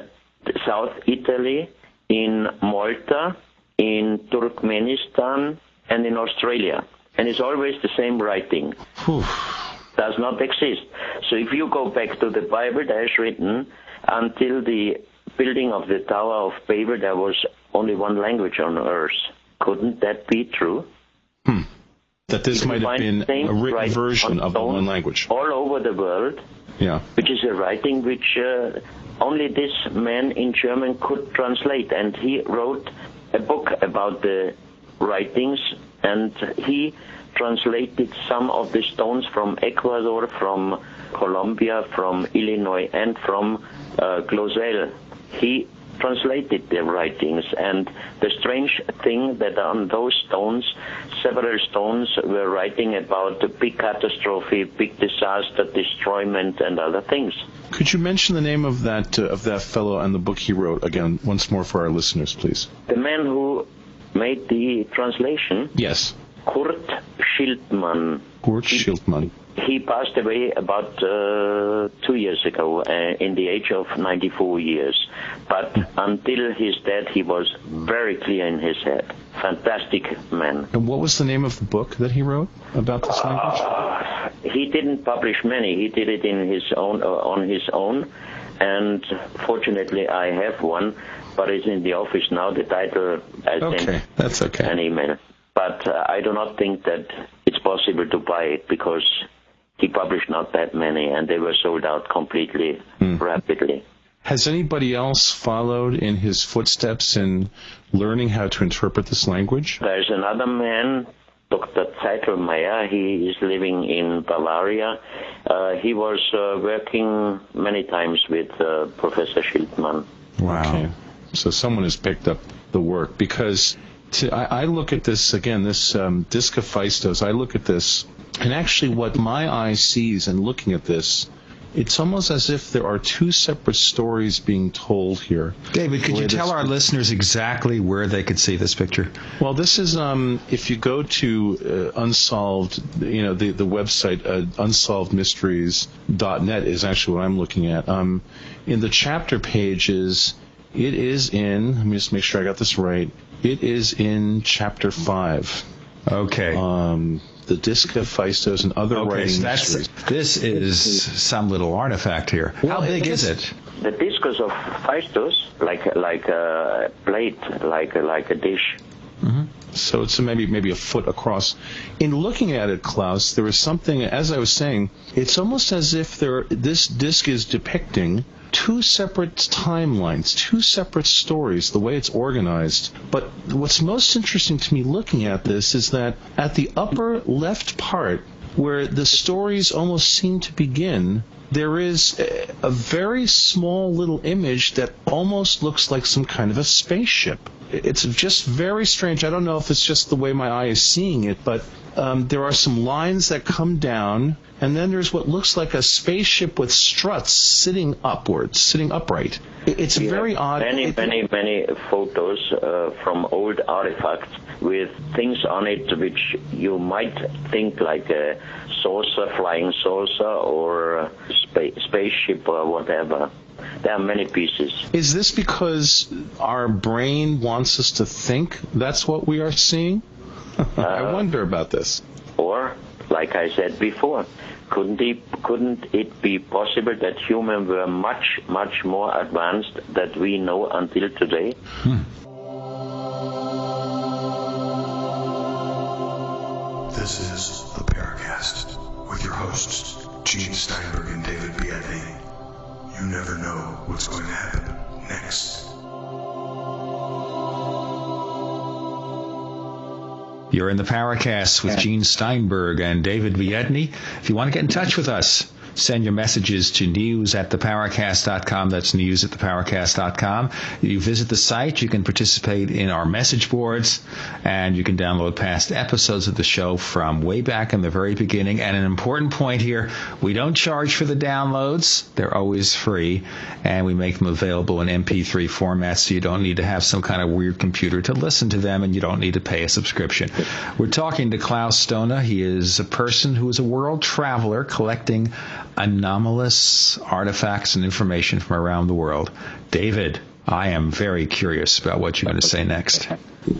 South Italy, in Malta, in Turkmenistan, and in Australia. And it's always the same writing. Does not exist. So if you go back to the Bible, there is written until the building of the Tower of Babel, there was only one language on earth. Couldn't that be true? Hmm. That this You might have been a written version on of the one language. all over the world, Yeah. which is a writing which uh, only this man in German could translate, and he wrote a book about the writings, and he translated some of the stones from Ecuador, from Colombia, from Illinois, and from uh, Glozel. He translated their writings. And the strange thing that on those stones, several stones were writing about the big catastrophe, big disaster, destroyment, and other things. Could you mention the name of that uh, of that fellow and the book he wrote again once more for our listeners, please? The man who made the translation, Yes, Kurt Schildmann. Kurt Schildmann. He passed away about uh, two years ago, uh, in the age of 94 years. But until his death, he was very clear in his head. Fantastic man. And what was the name of the book that he wrote about this language? Uh, he didn't publish many. He did it in his own uh, on his own, and fortunately, I have one, but it's in the office now. The title I Okay, sent that's okay. an email, but uh, I do not think that it's possible to buy it because he published not that many, and they were sold out completely rapidly. Has anybody else followed in his footsteps in learning how to interpret this language? There's another man, Dr. Zeitelmeier. He is living in Bavaria. Uh, he was uh, working many times with uh, Professor Schildmann. Wow. Okay. So someone has picked up the work because to, I, I look at this again, this um, Disca Phaistos, I look at this, and actually what my eye sees in looking at this, it's almost as if there are two separate stories being told here. David, could you tell our listeners exactly where they could see this picture? Well, this is um, if you go to uh, unsolved, you know, the the website uh, unsolvedmysteries.net is actually what I'm looking at. Um, in the chapter pages, it is in. Let me just make sure I got this right. It is in chapter five. Okay. Um, the Disca Phaistos and other okay, writing so that's mysteries. this is some little artifact here. How big it is is- it? The discus of Phaistos, like like a plate, like like a dish. Mm-hmm. So it's maybe maybe a foot across. In looking at it, Klaus, there is something. As I was saying, it's almost as if there this disc is depicting two separate timelines, two separate stories, the way it's organized. But what's most interesting to me looking at this is that at the upper left part, where the stories almost seem to begin, there is a, very small little image that almost looks like some kind of a spaceship. It's just very strange. I don't know if it's just the way my eye is seeing it, but um, there are some lines that come down, and then there's what looks like a spaceship with struts sitting upwards, sitting upright. It's We very odd. Many, It- many, many photos uh, from old artifacts with things on it which you might think like a saucer, flying saucer, or a spa- spaceship or whatever. There are many pieces. Is this because our brain wants us to think that's what we are seeing? I uh, wonder about this. Or, like I said before, couldn't it, couldn't it be possible that humans were much, much more advanced than we know until today? Hmm. This is the Paracast with your hosts, Gene Steinberg and David Biedney. You never know what's going to happen next. You're in the Paracast with Gene Steinberg and David Biedny. If you want to get in touch with us, send your messages to news at theparacast.com. That's news at theparacast.com. You visit the site, you can participate in our message boards, and you can download past episodes of the show from way back in the very beginning. And an important point here, we don't charge for the downloads. They're always free, and we make them available in MP3 format, so you don't need to have some kind of weird computer to listen to them, and you don't need to pay a subscription. We're talking to Klaus Dona. He is a person who is a world traveler collecting anomalous artifacts and information from around the world. David, I am very curious about what you're going to say next.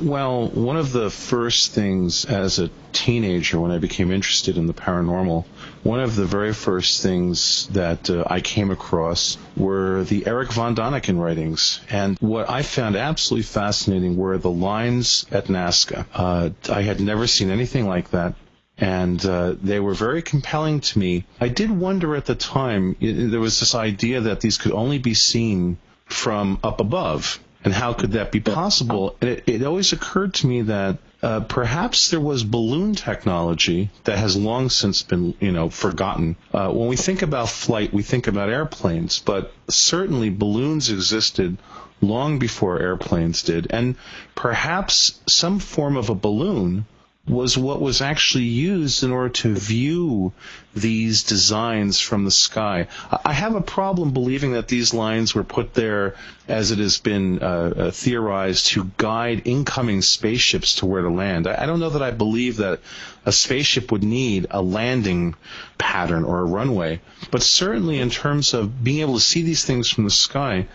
Well, one of the first things as a teenager when I became interested in the paranormal, one of the very first things that uh, I came across were the Eric von Daniken writings. And what I found absolutely fascinating were the lines at Nazca. Uh, I had never seen anything like that. And uh, they were very compelling to me. I did wonder at the time, there was this idea that these could only be seen from up above. And how could that be possible? And it, it always occurred to me that uh, perhaps there was balloon technology that has long since been, you know, forgotten. Uh, when we think about flight, we think about airplanes, but certainly balloons existed long before airplanes did, and perhaps some form of a balloon was what was actually used in order to view these designs from the sky. I have a problem believing that these lines were put there, as it has been uh, uh, theorized, to guide incoming spaceships to where to land. I, I don't know that I believe that a spaceship would need a landing pattern or a runway, but certainly in terms of being able to see these things from the sky,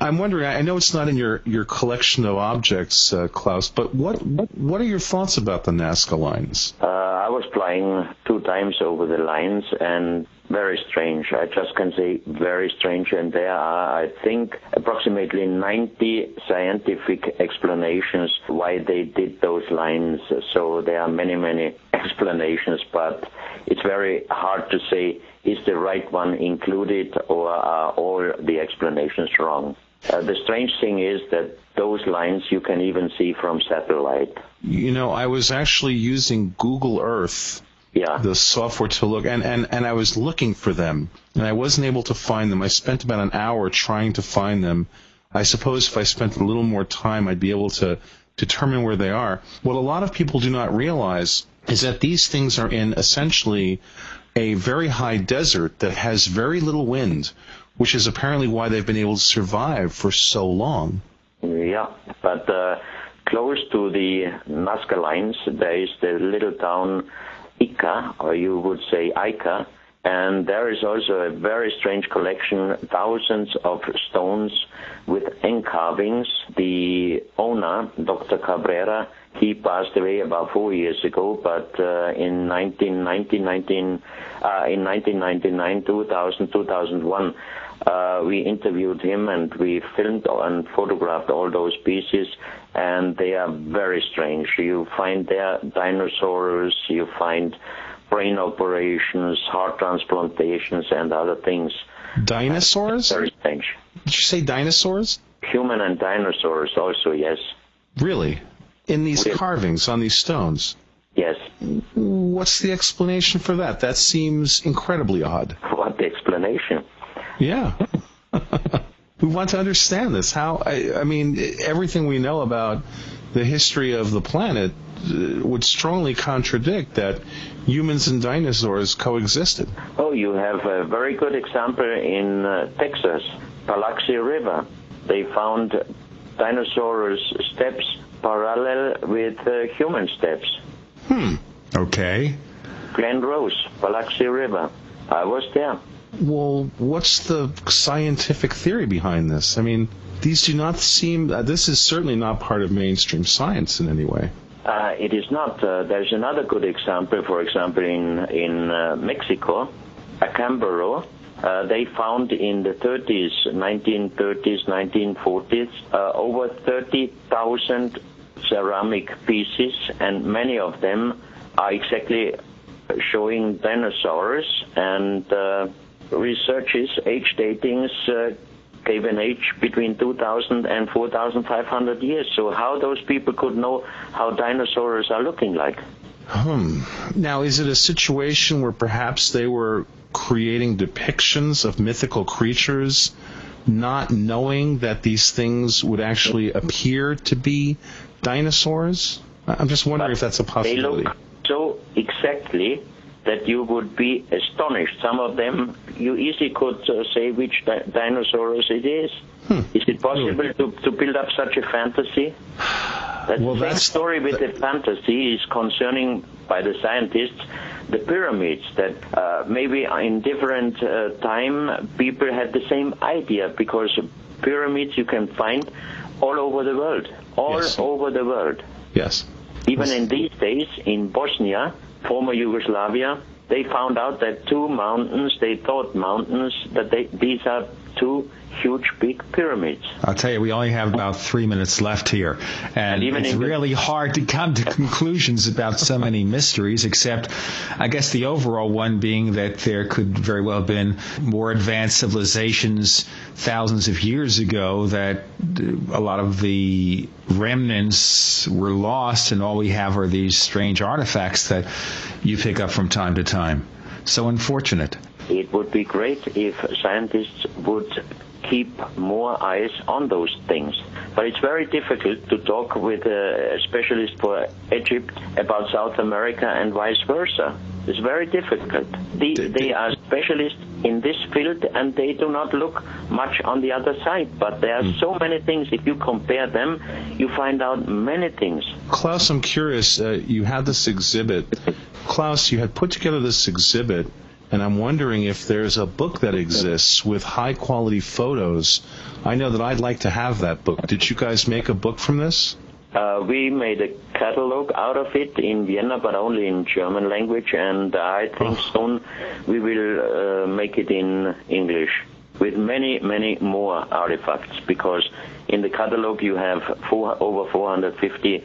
I'm wondering. I know it's not in your, your collection of objects, uh, Klaus, but what, what what are your thoughts about the Nazca lines? Uh, I was flying two times over the lines, and very strange. I just can say very strange. And there are, I think, approximately 90 scientific explanations why they did those lines. So there are many, many explanations, but it's very hard to say is the right one included or are all the explanations wrong? Uh, the strange thing is that those lines you can even see from satellite. You know, I was actually using Google Earth, yeah. the software to look, and, and, and I was looking for them, and I wasn't able to find them. I spent about an hour trying to find them. I suppose if I spent a little more time, I'd be able to determine where they are. What a lot of people do not realize is that these things are in essentially a very high desert that has very little wind, which is apparently why they've been able to survive for so long. Yeah, but uh, close to the Nazca lines, there is the little town Ica, or you would say Ica, and there is also a very strange collection, thousands of stones with engravings. The owner, Dr. Cabrera, he passed away about four years ago, but uh, in 1990, 19, uh, in 1999, 2000, 2001, uh, we interviewed him and we filmed and photographed all those pieces, and they are very strange. You find there dinosaurs, you find brain operations, heart transplantations, and other things. Dinosaurs? Very strange. Did you say dinosaurs? Human and dinosaurs also, yes. Really? In these carvings on these stones? Yes. What's the explanation for that? That seems incredibly odd. What the explanation? Yeah. we want to understand this. How, I, I mean, everything we know about the history of the planet uh, would strongly contradict that humans and dinosaurs coexisted. Oh, you have a very good example in uh, Texas, Paluxy River. They found dinosaurs' steps parallel with uh, human steps. Hmm. Okay. Glen Rose, Paluxy River. I was there. Well, what's the scientific theory behind this? I mean, these do not seem. Uh, this is certainly not part of mainstream science in any way. Uh, it is not. Uh, there's another good example. For example, in in uh, Mexico, Acambaro, uh, they found in the 30s, 1930s, 1940s, uh, over 30,000 ceramic pieces, and many of them are exactly showing dinosaurs. And researchers, age datings, uh, gave an age between 2,000 and 4,500 years. So how those people could know how dinosaurs are looking like? Hmm. Now, is it a situation where perhaps they were creating depictions of mythical creatures, not knowing that these things would actually appear to be dinosaurs? I'm just wondering but if that's a possibility. They look so exactly that you would be astonished. Some of them, you easily could uh, say which di- dinosaurs it is. Hmm. Is it possible to, to build up such a fantasy? That Well, the same story with the fantasy is concerning, by the scientists, the pyramids. That uh, maybe in different uh, time people had the same idea because pyramids you can find all over the world, all Yes. over the world. Yes. Even in these days, in Bosnia, former Yugoslavia, they found out that two mountains, they thought mountains, that they, these are two huge big pyramids. I'll tell you, we only have about three minutes left here, and, And it's in the- really hard to come to conclusions about so many mysteries. Except, I guess the overall one being that there could very well have been more advanced civilizations thousands of years ago. That a lot of the remnants were lost, and all we have are these strange artifacts that you pick up from time to time. So unfortunate. It would be great if scientists would keep more eyes on those things. But it's very difficult to talk with a specialist for Egypt about South America and vice versa. It's very difficult. They, they are specialists in this field and they do not look much on the other side. But there are Hmm. so many things. If you compare them, you find out many things. Klaus, I'm curious. Uh, you had this exhibit. Klaus, you had put together this exhibit, and I'm wondering if there's a book that exists with high quality photos. I know that I'd like to have that book. Did you guys make a book from this? Uh, we made a catalog out of it in Vienna, but only in German language, and I think soon we will uh, make it in English with many, many more artifacts. Because in the catalog you have four, over 450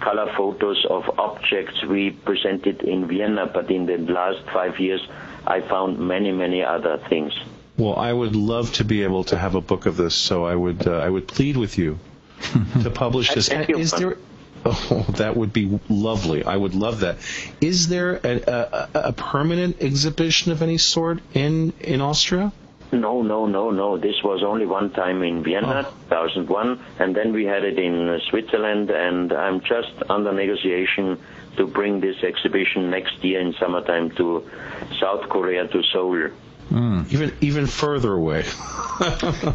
color photos of objects we presented in Vienna, but in the last five years I found many, many other things. Well, I would love to be able to have a book of this, so I would uh, I would plead with you to publish this. Thank you. Is there? Oh, that would be lovely. I would love that. Is there a, a, a permanent exhibition of any sort in in Austria? No, no, no, no. This was only one time in Vienna, 2001, and then we had it in uh, Switzerland, and I'm just under negotiation to bring this exhibition next year in summertime to South Korea, to Seoul. Even even further away.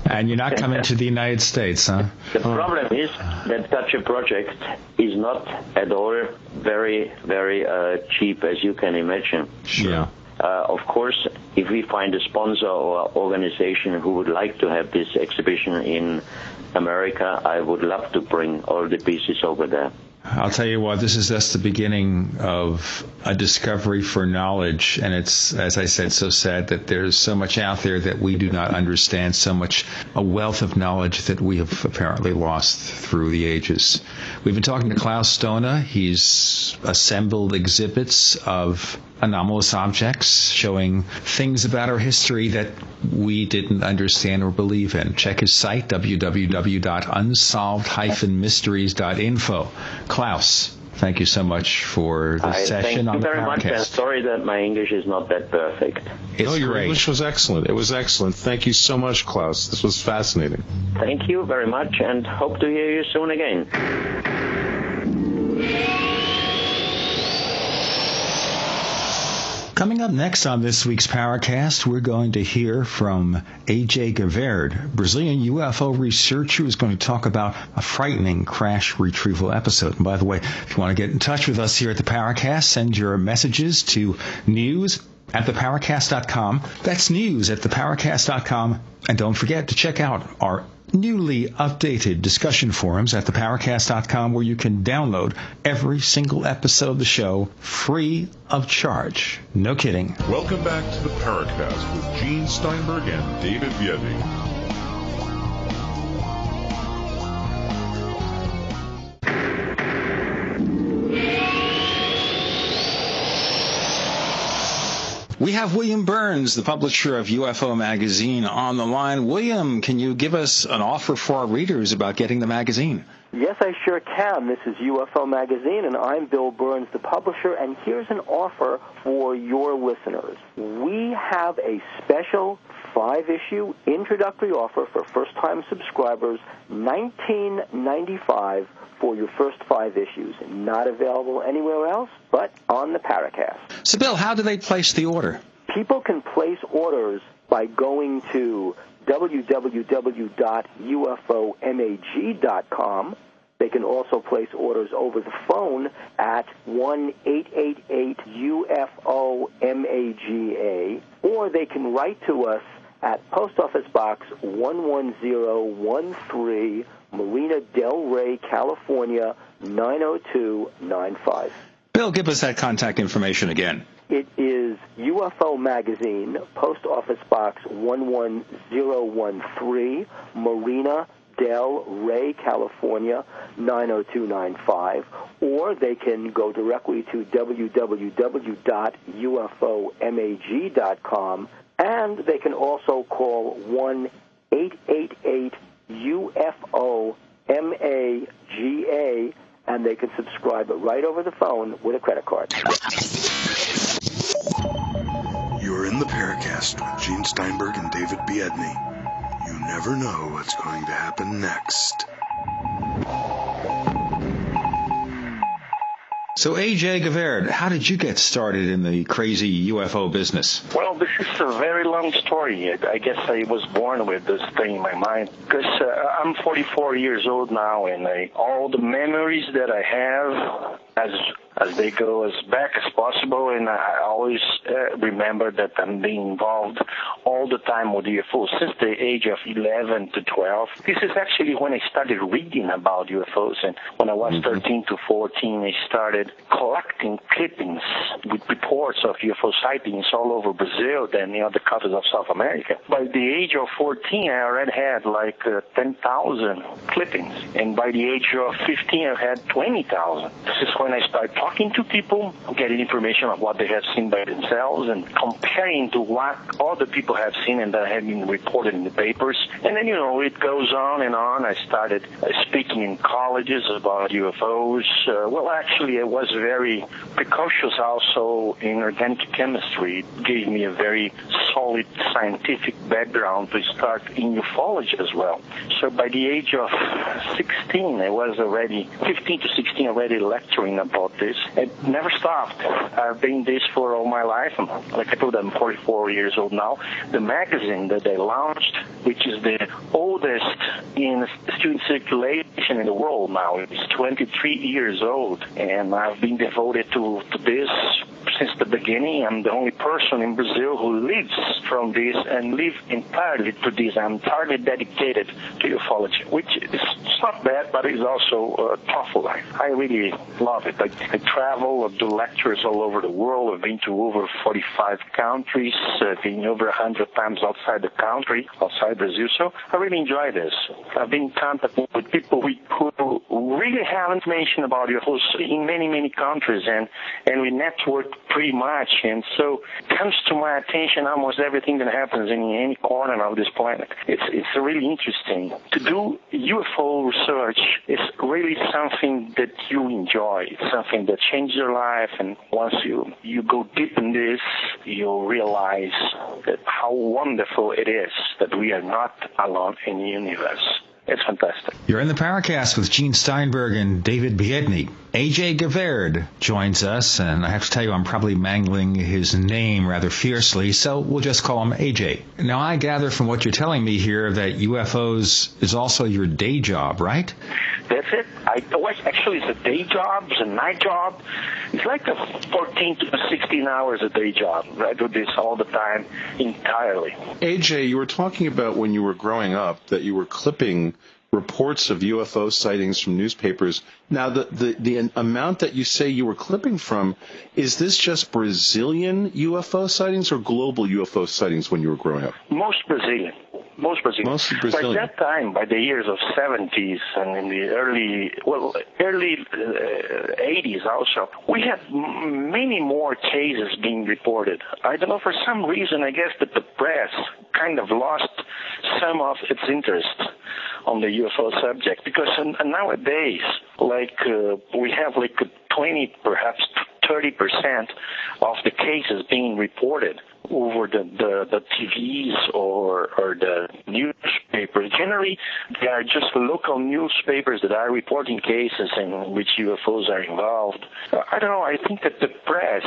And you're not coming to the United States, huh? The problem is that such a project is not at all very, very uh, cheap, as you can imagine. Yeah. Uh, of course, if we find a sponsor or organization who would like to have this exhibition in America, I would love to bring all the pieces over there. I'll tell you what, this is just the beginning of a discovery for knowledge. And it's, as I said, so sad that there's so much out there that we do not understand, so much, a wealth of knowledge that we have apparently lost through the ages. We've been talking to Klaus Dona. He's assembled exhibits of anomalous objects showing things about our history that we didn't understand or believe in. Check his site, www.unsolved-mysteries.info. Klaus, thank you so much for the I session thank you the very much, and podcast. sorry that my English is not that perfect. It's no, your great. English was excellent. It was excellent. Thank you so much, Klaus. This was fascinating. Thank you very much, and hope to hear you soon again. Coming up next on this week's Paracast, we're going to hear from AJ Gevaerd, Brazilian UFO researcher who's going to talk about a frightening crash retrieval episode. And by the way, if you want to get in touch with us here at the Paracast, send your messages to news at theparacast.com. That's news at theparacast.com. And don't forget to check out our newly updated discussion forums at theparacast.com where you can download every single episode of the show free of charge. No kidding. Welcome back to the Paracast with Gene Steinberg and David Biedny. We have William Burns, the publisher of UFO Magazine, on the line. William, can you give us an offer for our readers about getting the magazine? Yes, I sure can. This is UFO Magazine, and I'm Bill Burns, the publisher, and here's an offer for your listeners. We have a special five issue introductory offer for first time subscribers, $19.95 for your first five issues. Not available anywhere else but on the Paracast. So, Bill, how do they place the order? People can place orders by going to www.ufomag.com. They can also place orders over the phone at 1-888-UFO-MAGA, or they can write to us at Post Office Box 11013, Marina Del Rey, California 90295. Bill, give us that contact information again. It is UFO Magazine, Post Office Box 11013, Marina Del Rey, California 90295, or they can go directly to www.ufomag.com, and they can also call 1 888 UFO MAGA, and they can subscribe right over the phone with a credit card. You're in the Paracast with Gene Steinberg and David Biedny. You never know what's going to happen next. So, AJ Gevaerd, how did you get started in the crazy UFO business? Well, this is a very long story. I guess I was born with this thing in my mind because uh, I'm 44 years old now, and I, all the memories that I have as as they go as back as possible. And I always uh, remember that I'm being involved all the time with UFOs since the age of 11 to 12. This is actually when I started reading about UFOs. And when I was mm-hmm. 13 to 14, I started collecting clippings with reports of UFO sightings all over Brazil and the other countries of South America. By the age of 14, I already had like uh, 10,000 clippings. And by the age of 15, I had 20,000. This is when I started talking to people, getting information of what they have seen by themselves, and comparing to what other people have seen and that have been reported in the papers. And then, you know, it goes on and on. I started uh, speaking in colleges about UFOs. Uh, well, actually, I was very precocious also in organic chemistry. It gave me a very solid scientific background to start in ufology as well. So by the age of 16, I was already, 15 to 16, already lecturing about this. It never stopped. I've been this for all my life. I'm, like I told, I'm 44 years old now. The magazine that they launched, which is the oldest in student circulation in the world now, is 23 years old, and I've been devoted to, to this since the beginning. I'm the only person in Brazil who lives from this and live entirely to this. I'm entirely dedicated to ufology, which is not bad, but it's also a tough life. I really love it. I, I travel, I do lectures all over the world. I've been to over 45 countries, I've been over 100 times outside the country, outside Brazil. So I really enjoy this. I've been in contact with people really have information about UFOs in many, many countries, and, and we network pretty much. And so it comes to my attention almost everything that happens in any corner of this planet. It's, it's really interesting. To do UFO research is really something that you enjoy. It's something that changes your life. And once you, you go deep in this, you'll realize that how wonderful it is that we are not alone in the universe. It's fantastic. You're in the Paracast with Gene Steinberg and David Biedney. AJ Gevaerd joins us, and I have to tell you, I'm probably mangling his name rather fiercely, so we'll just call him AJ. Now, I gather from what you're telling me here that UFOs is also your day job, right? That's it. I actually it's a day job, it's a night job. It's like a 14 to 16 hours a day job. I do this all the time entirely. AJ, you were talking about when you were growing up that you were clipping reports of UFO sightings from newspapers. Now, the, the, the amount that you say you were clipping from, is this just Brazilian UFO sightings or global UFO sightings when you were growing up? Most Brazilian most Brazilian. Mostly Brazilian. By that time, by the years of 70s and in the early, well, early uh, 80s also, we had m- many more cases being reported. I don't know, for some reason, I guess that the press kind of lost some of its interest on the UFO subject because uh, nowadays, like, uh, we have like 20, perhaps 30% of the cases being reported over the, the, the TVs or, or the newspapers. Generally, they are just local newspapers that are reporting cases in which UFOs are involved. I don't know. I think that the press,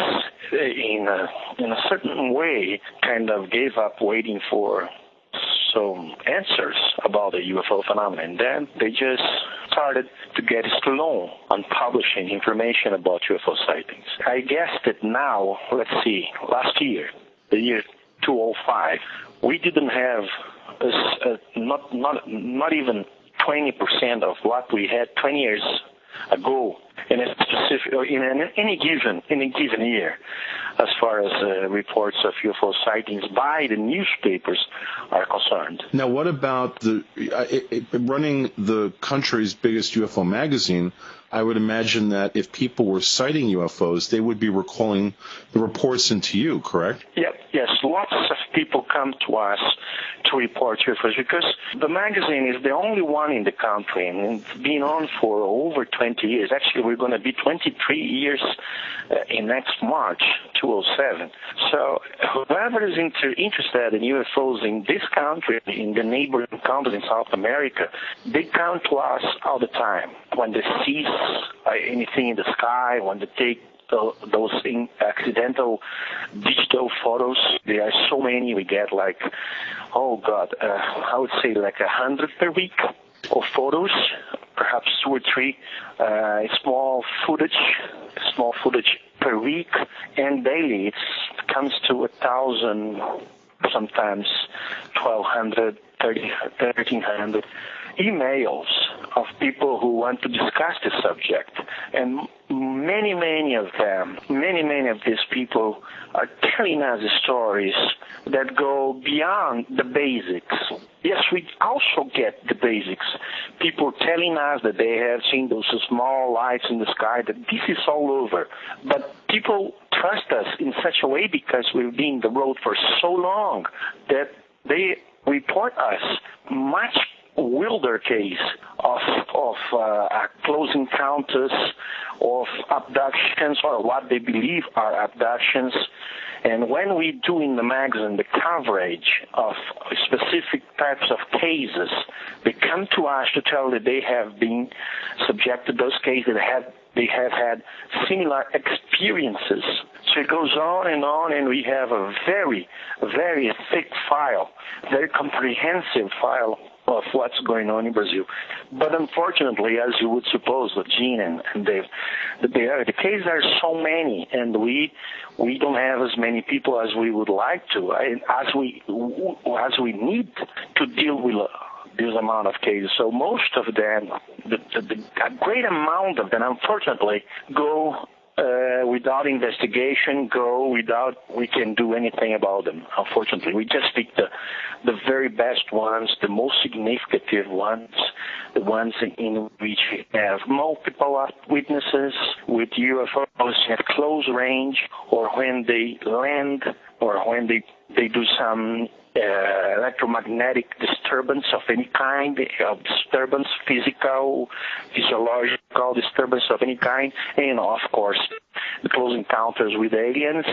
in a, in a certain way, kind of gave up waiting for some answers about the UFO phenomenon. Then they just started to get slow on publishing information about UFO sightings. I guess that now, let's see, last year, the year 2005, we didn't have a, a, not not not even 20% of what we had 20 years ago in a specific in an, any given in a given year as far as uh, reports of UFO sightings by the newspapers are concerned. Now, what about the uh, it, it, running the country's biggest UFO magazine? I would imagine that if people were sighting UFOs, they would be recalling the reports into you, correct? Yep, yes. Lots of people come to us to report UFOs because the magazine is the only one in the country and it's been on for over 20 years. Actually, we're going to be 23 years uh, in next March, 2007. So whoever is inter- interested in UFOs in this country, in the neighboring countries in South America, they come to us all the time when they see anything in the sky, when they take those accidental digital photos. There are so many. We get like, oh God, uh, I would say like a hundred per week of photos, perhaps two or three uh, small footage, small footage per week, and daily it comes to a thousand, sometimes twelve hundred, thirteen hundred emails of people who want to discuss the subject. And many, many of them, many, many of these people are telling us stories that go beyond the basics. Yes, we also get the basics. People telling us that they have seen those small lights in the sky, that this is all over. But people trust us in such a way because we've been the road for so long that they report us much wilder case of of uh, close encounters of abductions or what they believe are abductions. And when we do in the magazine the coverage of specific types of cases, they come to us to tell that they have been subjected to those cases that have they have had similar experiences. So it goes on and on, and we have a very, very thick file, very comprehensive file of what's going on in Brazil. But unfortunately, as you would suppose, with Gene and, and Dave, the, the cases are so many, and we we don't have as many people as we would like to, as we as we need to deal with this amount of cases. So most of them, the, the, the, a great amount of them, unfortunately, go uh, Uh, without investigation, go without we can do anything about them. Unfortunately, we just pick the the very best ones, the most significant ones, the ones in which we have multiple witnesses with UFOs at close range, or when they land, or when they they do some uh, electromagnetic disturbance of any kind, disturbance, physical, physiological disturbance of any kind, and of course, the close encounters with aliens,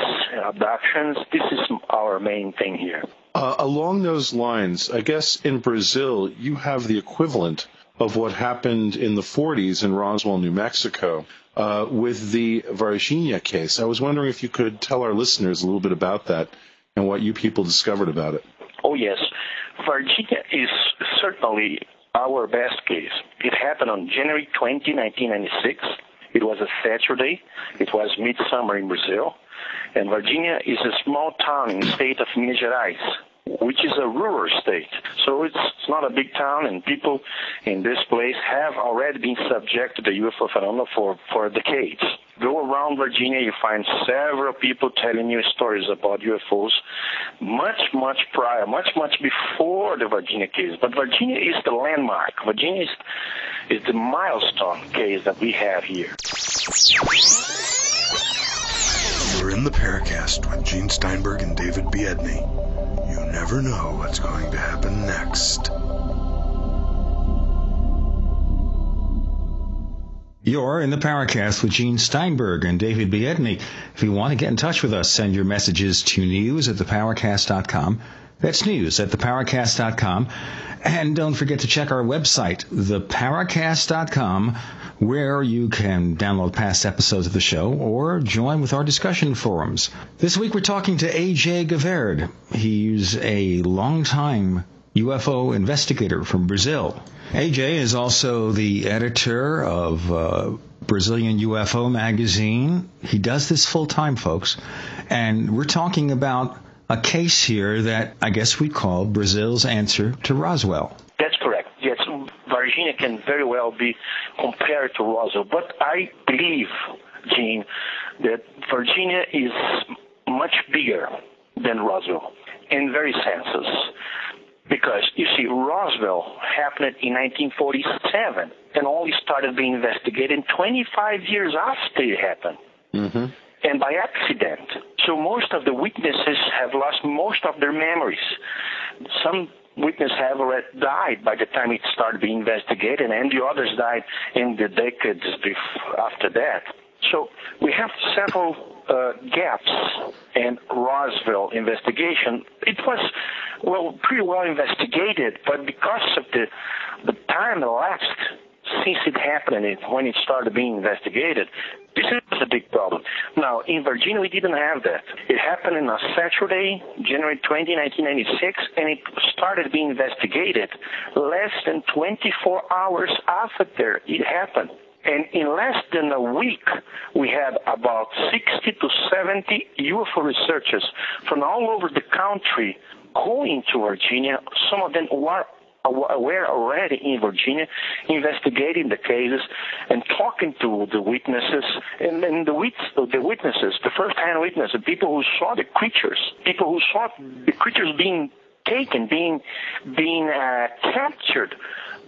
abductions. This is our main thing here. Uh, along those lines, I guess in Brazil, you have the equivalent of what happened in the 40s in Roswell, New Mexico, uh, with the Varginha case. I was wondering if you could tell our listeners a little bit about that and what you people discovered about it. Oh, yes. Varginha is certainly our best case. It happened on January 20, 1996. It was a Saturday. It was midsummer in Brazil. And Varginha is a small town in the state of Minas Gerais, which is a rural state. So it's, not a big town, and people in this place have already been subject to the UFO phenomenon for, for decades. Go around Varginha, you find several people telling you stories about UFOs much, much prior, much, much before the Varginha case. But Varginha is the landmark. Varginha is, is the milestone case that we have here. The Paracast with Gene Steinberg and David Biedney. You never know what's going to happen next. You're in the Paracast with Gene Steinberg and David Biedney. If you want to get in touch with us, send your messages to news at theparacast.com. That's news at theparacast.com. And don't forget to check our website, theparacast.com, where you can download past episodes of the show or join with our discussion forums. This week we're talking to A.J. Gevaerd. He's a longtime UFO investigator from Brazil. AJ is also the editor of uh, Brazilian UFO magazine. He does this full time, folks. And we're talking about a case here that I guess we'd call Brazil's answer to Roswell. That's correct. Yes, Varginha can very well be compared to Roswell. But I believe, Gene, that Varginha is much bigger than Roswell in very senses. Because, you see, Roswell happened in 1947 and only started being investigated 25 years after it happened. Mm-hmm. And by accident. So most of the witnesses have lost most of their memories. Some witnesses have already died by the time it started being investigated, and the others died in the decades after that. So we have several uh, gaps in Roswell investigation. It was well pretty well investigated, but because of the the time elapsed since it happened and when it started being investigated, this is a big problem. Now, in Varginha, we didn't have that. It happened on a Saturday, January 20, 1996, and it started being investigated less than 24 hours after it happened. And in less than a week, we had about 60 to 70 UFO researchers from all over the country going to Varginha. Some of them were were already in Varginha investigating the cases and talking to the witnesses and, and the, wit- the witnesses, the first-hand witnesses, people who saw the creatures, people who saw the creatures being taken, being being uh, captured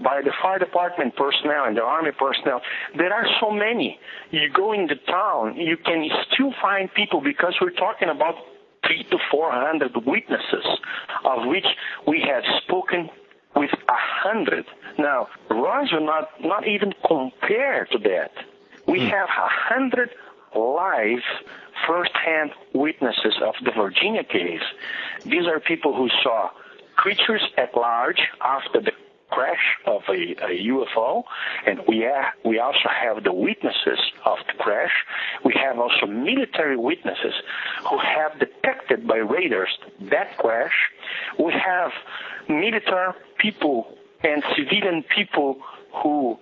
by the fire department personnel and the army personnel. There are so many. You go into town, you can still find people because we're talking about three to four hundred witnesses, of which we have spoken with a hundred. Now, Roswell not not even compared to that. We Hmm. have a hundred live first-hand witnesses of the Varginha case. These are people who saw creatures at large after the crash of a, a UFO, and we we also have the witnesses of the crash. We have also military witnesses who have detected by radars that crash. We have military people and civilian people who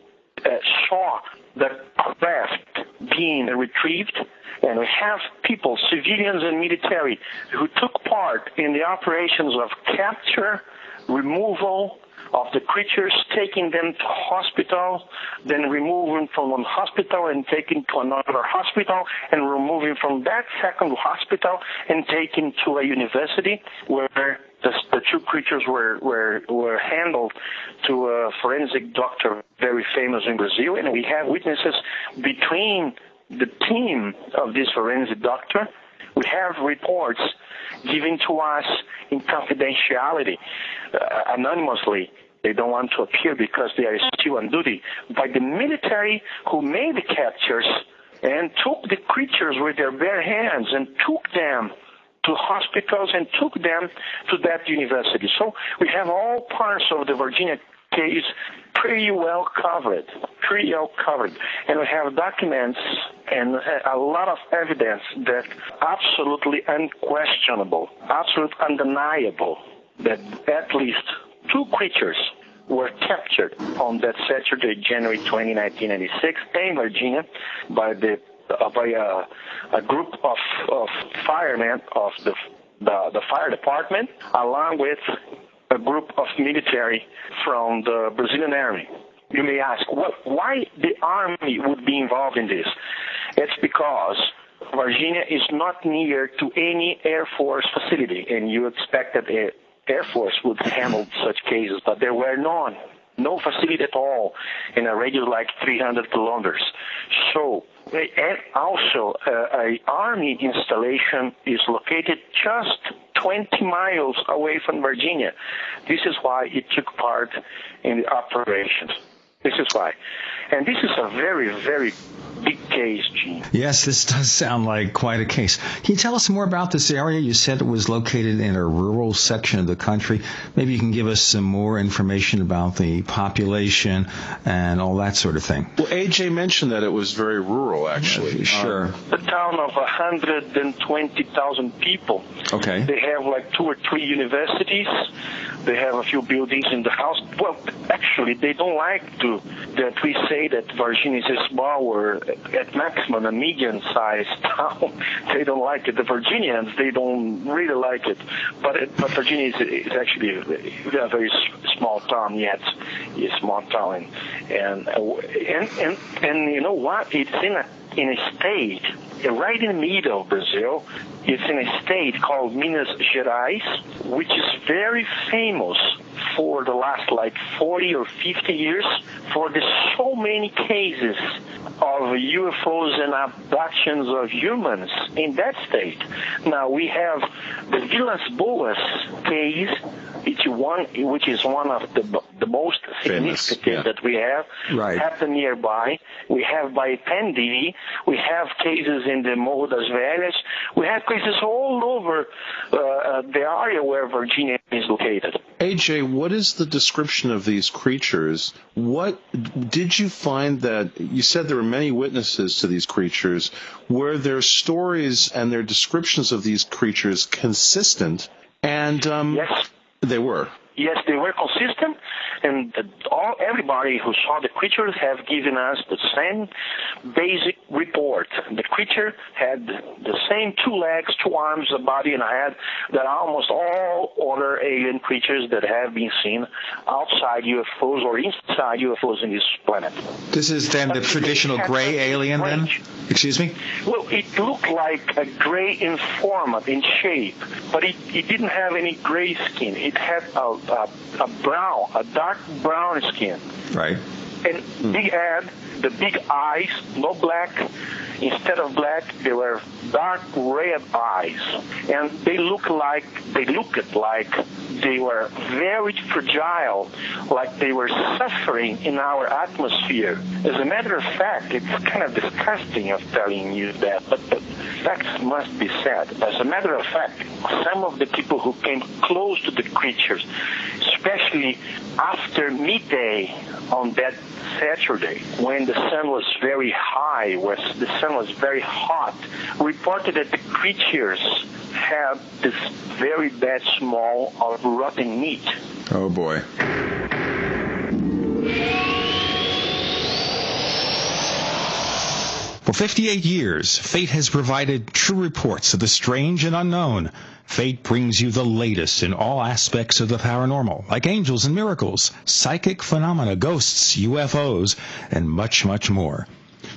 uh, saw the craft being retrieved, and we have people, civilians and military, who took part in the operations of capture, removal of the creatures, taking them to hospital, then removing from one hospital and taking to another hospital, and removing from that second hospital and taking to a university where the, the two creatures were, were, were handled to a forensic doctor, very famous in Brazil, and we have witnesses between the team of this forensic doctor. We have reports given to us in confidentiality, uh, anonymously. They don't want to appear because they are still on duty by the military who made the captures and took the creatures with their bare hands and took them to hospitals and took them to that university. So we have all parts of the Varginha case pretty well covered, pretty well covered. And we have documents and a lot of evidence that absolutely unquestionable, absolutely undeniable that at least two creatures were captured on that Saturday, January 20, 1996, in Varginha by the uh, by a, a group of, of firemen of the, the the fire department, along with a group of military from the Brazilian army. You may ask, what, why the army would be involved in this? It's because Varginha is not near to any Air Force facility, and you expect that the Air Force would handle such cases, but there were none. No facility at all in a radius like 300 kilometers. So, and also, uh, a army installation is located just 20 miles away from Varginha. This is why it took part in the operations. This is why. And this is a very, very big case, Gene. Yes, this does sound like quite a case. Can you tell us more about this area? You said it was located in a rural section of the country. Maybe you can give us some more information about the population and all that sort of thing. Well, AJ mentioned that it was very rural, actually. Sure. Um, A town of 120,000 people. Okay. They have like two or three universities. They have a few buildings in the house. Well, actually, they don't like to that we say that Varginha is a small or at maximum a medium-sized town. They don't like it. The Virginians they don't really like it. But it, but Varginha is, is actually a, a very small town yet. A small town, and and and and you know what? It's in a in a state right in the middle of Brazil. It's in a state called Minas Gerais, which is very famous for the last like 40 or 50 years for the so many cases of UFOs and abductions of humans in that state. Now we have the Vilas Boas case which one which is one of the the most significant yeah. that we have Right. happen nearby. We have by Pendi, we have cases in the Morro das Velhas, we have cases all over uh, uh, the area where Varginha is located. AJ, what is the description of these creatures? What did you find that you said there were many witnesses to these creatures? Were their stories and their descriptions of these creatures consistent? And um, Yes. They were. Yes, they were consistent, and the, all everybody who saw the creatures have given us the same basic report. The creature had the same two legs, two arms, a body, and a head that almost all other alien creatures that have been seen outside UFOs or inside UFOs in this planet. This is then the traditional gray alien, then? Excuse me? Well, it looked like a gray in format, in shape, but it, it didn't have any gray skin. It had a, a, a brown, a dark brown skin. Right. And big head, the big eyes, no black. Instead of black, they were dark red eyes. And they look like, they looked like they were very fragile, like they were suffering in our atmosphere. As a matter of fact, it's kind of disgusting of telling you that, but the facts must be said. As a matter of fact, some of the people who came close to the creatures, especially after midday on that Saturday, when the sun was very high, was the sun was very hot, reported that the creatures had this very bad smell of rotten meat. Oh, boy. For 58 years, Fate has provided true reports of the strange and unknown. Fate brings you the latest in all aspects of the paranormal, like angels and miracles, psychic phenomena, ghosts, UFOs, and much, much more.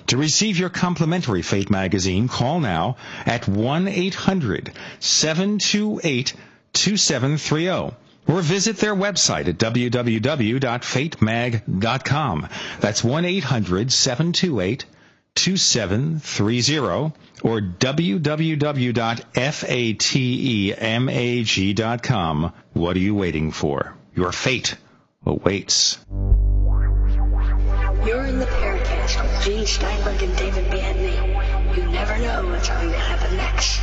To receive your complimentary Fate magazine, call now at 1-800-728-2730 or visit their website at www.fatemag.com. That's 1-800-728-2730 or www.fatemag.com. What are you waiting for? Your fate awaits. You're in the Paracast with Gene Steinberg and David Biedney. You never know what's going to happen next.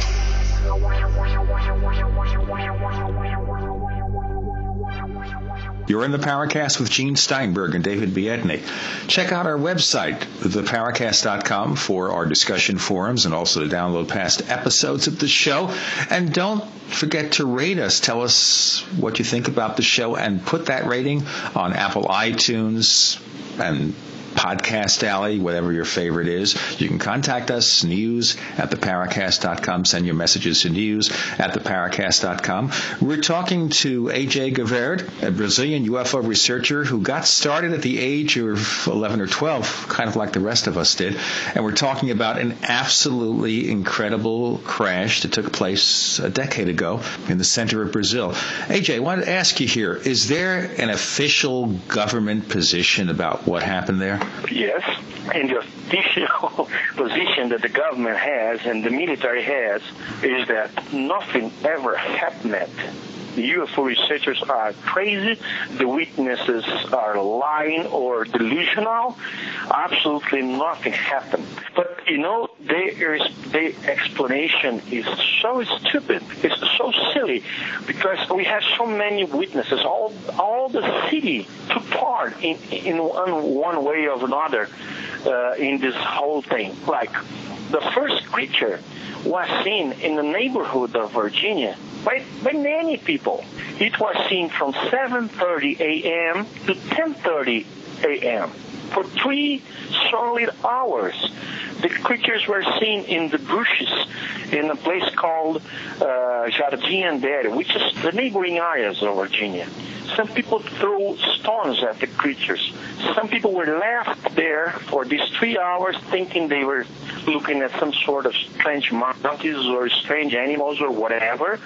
You're in the Paracast with Gene Steinberg and David Biedney. Check out our website, theparacast.com, for our discussion forums and also to download past episodes of the show. And don't forget to rate us. Tell us what you think about the show and put that rating on Apple iTunes and Podcast Alley, whatever your favorite is. You can contact us, news at theparacast.com. Send your messages to news at theparacast.com. We're talking to AJ Gevaerd, a Brazilian UFO researcher who got started at the age of 11 or 12, kind of like the rest of us did. And we're talking about an absolutely incredible crash that took place a decade ago in the center of Brazil. AJ, I wanted to ask you here, is there an official government position about what happened there? Yes, and the official position that the government has and the military has is that nothing ever happened. The UFO researchers are crazy. The witnesses are lying or delusional. Absolutely nothing happened. But you know, their their explanation is so stupid. It's so silly because we have so many witnesses. All all the city took part in in one one way or another uh, in this whole thing. Like the first creature was seen in the neighborhood of Varginha by, by many people. It was seen from 7:30 a.m. to 10:30 a.m. for three solid hours. The creatures were seen in the bushes in a place called uh, Jardim Andere, which is the neighboring areas of Varginha. Some people threw stones at the creatures. Some people were left there for these three hours thinking they were looking at some sort of strange monkeys or strange animals or whatever.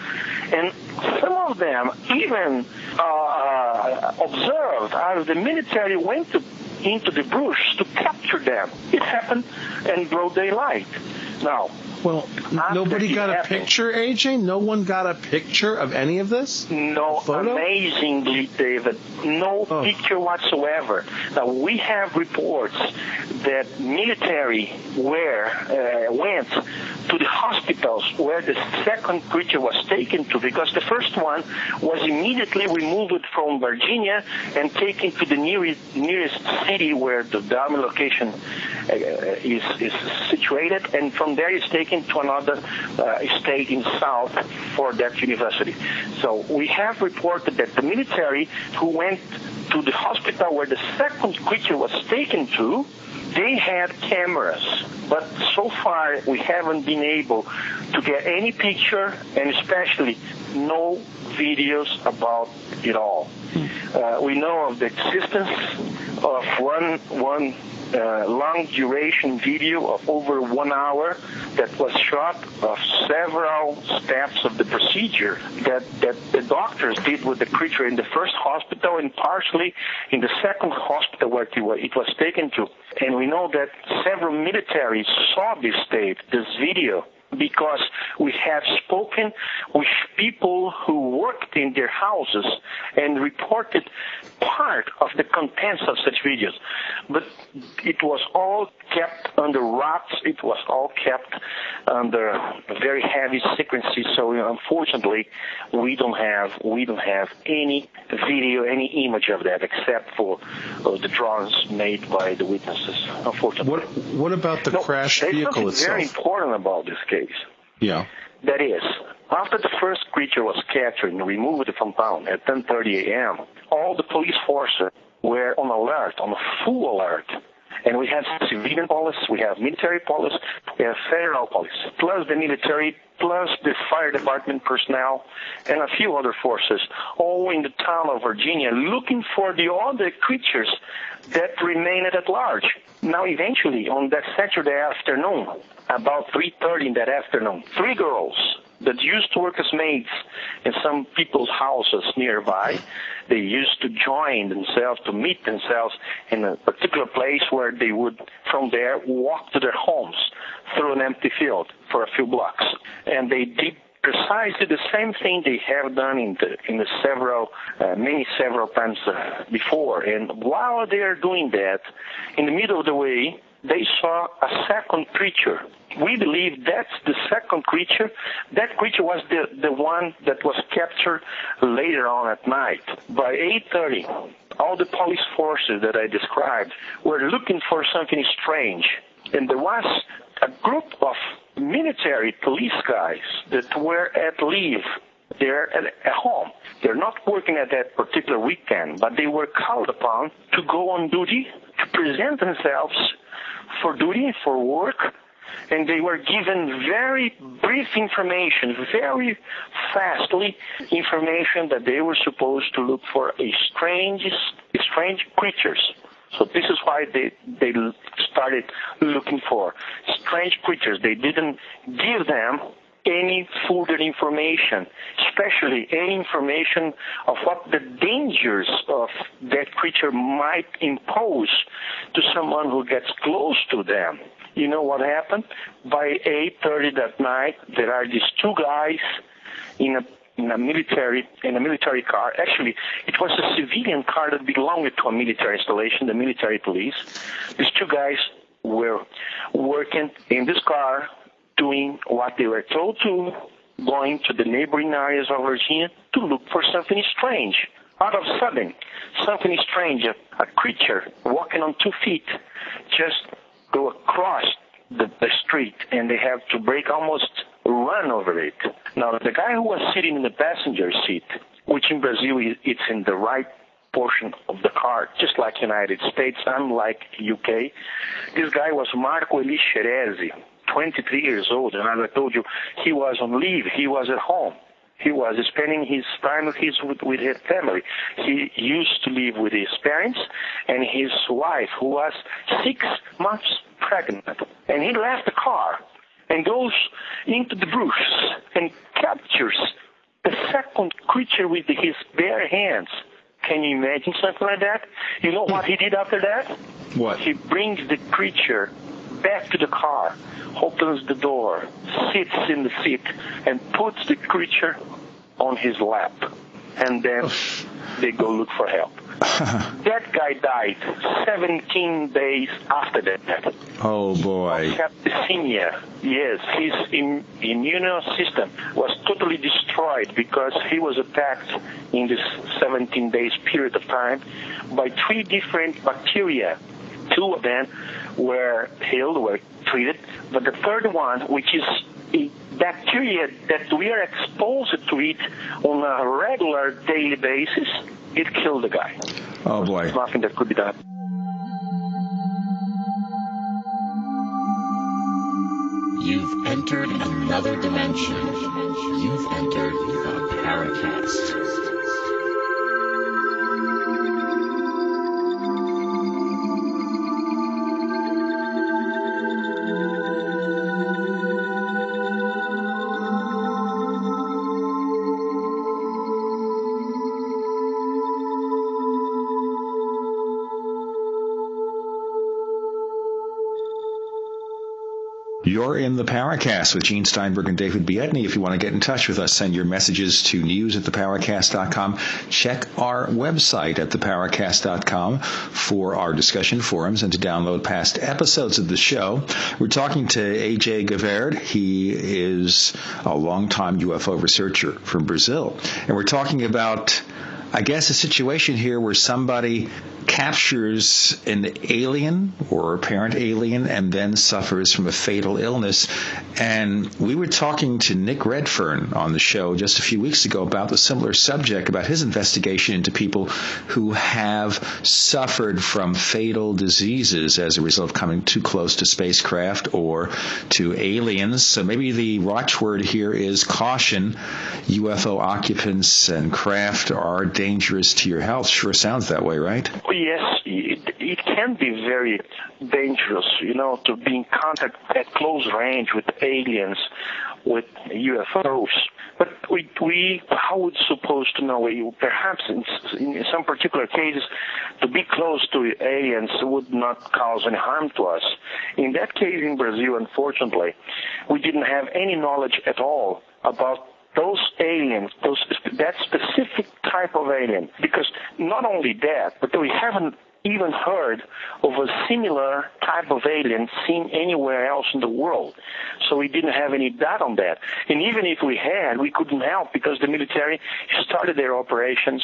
And some of them even uh, observed as the military went to, into the bush to capture them. It happened in broad daylight. Now, well, nobody got a picture, AJ? No one got a picture of any of this? No, amazingly, David, no oh. picture whatsoever. Now, we have reports that military were, uh, went to the hospitals where the second creature was taken to because the first one was immediately removed from Varginha and taken to the nearest, nearest city where the dummy location uh, is, is situated, and from there is taken to another uh, state in south for that university. So we have reported that the military who went to the hospital where the second creature was taken to, they had cameras, but so far we haven't been able to get any picture and especially no videos about it all. Uh, we know of the existence of one one uh, long duration video of over one hour that was shot of several steps of the procedure that, that the doctors did with the creature in the first hospital and partially in the second hospital where it was taken to. And we know that several militaries saw this tape, this video, because we have spoken with people who worked in their houses and reported part of the contents of such videos. But it was all kept under wraps. It was all kept under very heavy secrecy. So unfortunately, we don't have we don't have any video, any image of that, except for uh, the drawings made by the witnesses. Unfortunately. What What about the no, crash vehicle itself? Very important about this case. Yeah. That is, after the first creature was captured and removed from town at 10:30 a.m., all the police forces were on alert, on full alert. And we have civilian police, we have military police, we have federal police, plus the military, plus the fire department personnel, and a few other forces, all in the town of Varginha, looking for the other creatures that remained at large. Now, eventually, on that Saturday afternoon, about 3.30 in that afternoon, three girls that used to work as maids in some people's houses nearby, they used to join themselves, to meet themselves in a particular place where they would, from there, walk to their homes through an empty field for a few blocks. And they did precisely the same thing they have done in the in the several uh, many several times uh, before and while they are doing that in the middle of the way they saw a second creature we believe that's the second creature. That creature was the, the one that was captured later on at night. By 8.30, all the police forces that I described were looking for something strange. And there was a group of military police guys that were at leave they're at, at, home. They're not working at that particular weekend, but they were called upon to go on duty, to present themselves for duty, for work, and they were given very brief information, very fastly information that they were supposed to look for a strange, strange creatures. So this is why they they started looking for strange creatures. They didn't give them any further information, especially any information of what the dangers of that creature might impose to someone who gets close to them. You know what happened? By 8:30 that night, there are these two guys in a in a military in a military car. Actually, it was a civilian car that belonged to a military installation, the military police. These two guys were working in this car, doing what they were told to, going to the neighboring areas of Varginha to look for something strange. Out of sudden, something strange, a, a creature walking on two feet, just go across the, the street and they have to brake almost run over it. Now, the guy who was sitting in the passenger seat, which in Brazil it's in the right portion of the car, just like United States, unlike UK. This guy was Marco Eli 23 years old, and as I told you, he was on leave. He was at home. He was spending his time with his with, with his family. He used to live with his parents and his wife, who was six months pregnant. And he left the car and goes into the bushes and captures the second creature with his bare hands. Can you imagine something like that? You know what he did after that? What? He brings the creature back to the car, opens the door, sits in the seat, and puts the creature on his lap. And then they go look for help. that guy died 17 days after that. Oh boy. Septicemia. Yes, his Im- immune system was totally destroyed because he was attacked in this 17 days period of time by three different bacteria. Two of them were healed, were treated, but the third one, which is a bacteria that we are exposed to it on a regular daily basis, it killed the guy. Oh boy. There's nothing that could be done. You've entered another dimension. You've entered the Paracast. You're in the Paracast with Gene Steinberg and David Biedney. If you want to get in touch with us, send your messages to news at theparacast.com. Check our website at theparacast.com for our discussion forums and to download past episodes of the show. We're talking to AJ Gevaerd. He is a longtime UFO researcher from Brazil. And we're talking about I guess a situation here where somebody captures an alien or apparent alien and then suffers from a fatal illness. And we were talking to Nick Redfern on the show just a few weeks ago about the similar subject, about his investigation into people who have suffered from fatal diseases as a result of coming too close to spacecraft or to aliens. So maybe the watchword here is caution. UFO occupants and craft are dangerous to your health. Sure sounds that way, right? Oh, yes, it, it can be very dangerous, you know, to be in contact at close range with aliens, with UFOs. But we, we, how would supposed to know? Perhaps in, in some particular cases, to be close to aliens would not cause any harm to us. In that case, in Brazil, unfortunately, we didn't have any knowledge at all about those aliens, those that specific type of alien, because not only that, but we haven't even heard of a similar type of alien seen anywhere else in the world. So we didn't have any data on that. And even if we had, we couldn't help because the military started their operations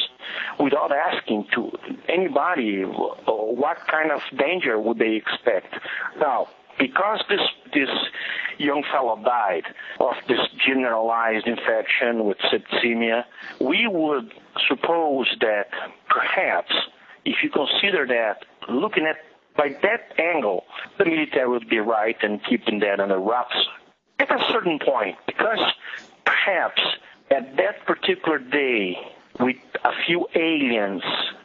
without asking to anybody uh, what kind of danger would they expect. Now, because this this young fellow died of this generalized infection with septicemia, we would suppose that perhaps if you consider that looking at by that angle, the military would be right in keeping that under wraps at a certain point, because perhaps at that particular day, with a few aliens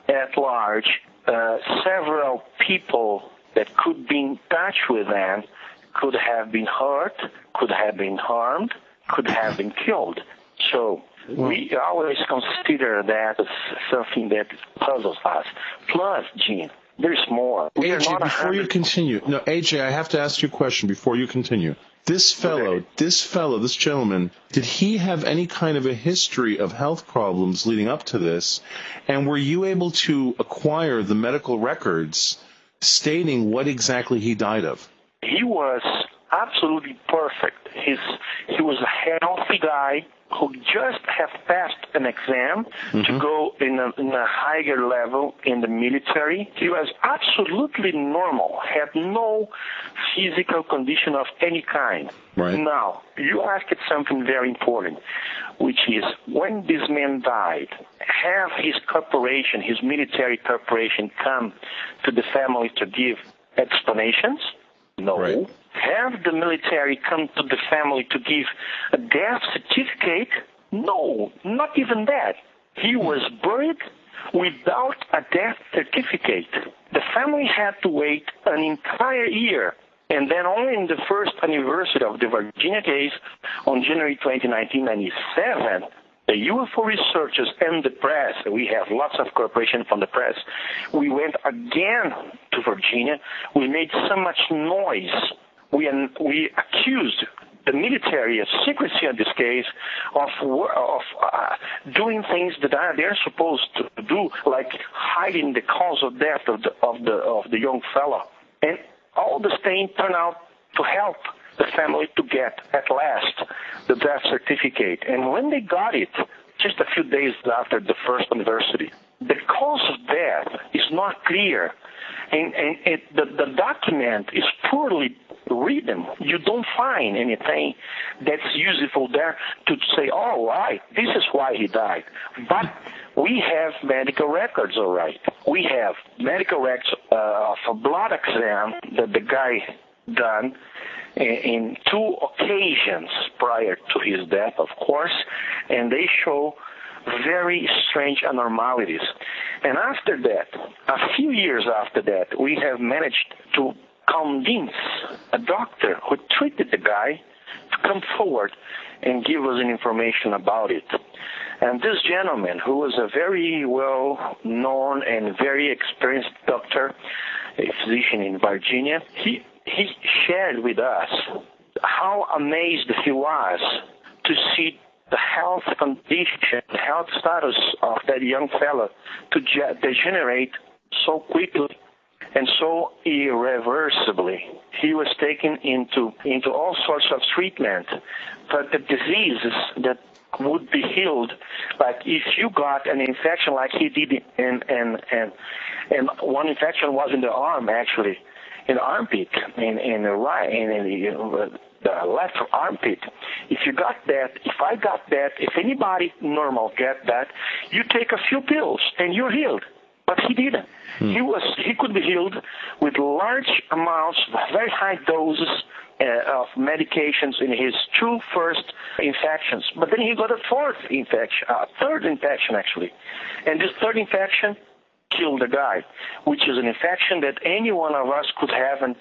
at large, uh, several people that could be in touch with them could have been hurt, could have been harmed, could have been killed. So we always consider that as something that puzzles us. Plus, Gene, there's more. We AJ, before you continue, no, AJ, I have to ask you a question before you continue. This fellow, okay. this fellow, this gentleman, did he have any kind of a history of health problems leading up to this? And were you able to acquire the medical records stating what exactly he died of? He was absolutely perfect. He's, he was a healthy guy who just have passed an exam mm-hmm. to go in a, in a higher level in the military. He was absolutely normal, had no physical condition of any kind. Right. Now, you asked something very important, which is when this man died, have his corporation, his military corporation, come to the family to give explanations? No. Right. Have the military come to the family to give a death certificate? No, not even that. He hmm. was buried without a death certificate. The family had to wait an entire year. And then only in the first anniversary of the Varginha case on January 20, 1997, the UFO researchers and the press, we have lots of cooperation from the press. We went again to Varginha. We made so much noise. We, accused the military of secrecy in this case of of uh, doing things that they're supposed to do, like hiding the cause of death of the of the of the young fellow. And all the things turned out to help the family to get at last the death certificate. And when they got it, just a few days after the first anniversary, the cause of death is not clear. And, and it, the, the document is poorly written. You don't find anything that's useful there to say, oh, right, this is why he died. But we have medical records, all right. We have medical records uh, of a blood exam that the guy done in two occasions prior to his death, of course, and they show very strange abnormalities. And after that, a few years after that, we have managed to convince a doctor who treated the guy to come forward and give us an information about it. And this gentleman, who was a very well known and very experienced doctor, a physician in Varginha, he he shared with us how amazed he was to see the health condition, health status of that young fellow to degenerate so quickly and so irreversibly. He was taken into into all sorts of treatment, but the diseases that would be healed, like if you got an infection like he did, and and and and one infection was in the arm actually, in the armpit, in in the right, in, in the, uh, the left armpit. If you got that, if I got that, if anybody normal get that, you take a few pills and you're healed. But he didn't. Hmm. He was he could be healed with large amounts, very high doses uh, of medications in his two first infections. But then he got a fourth infection, a third infection actually, and this third infection killed the guy, which is an infection that any one of us could have and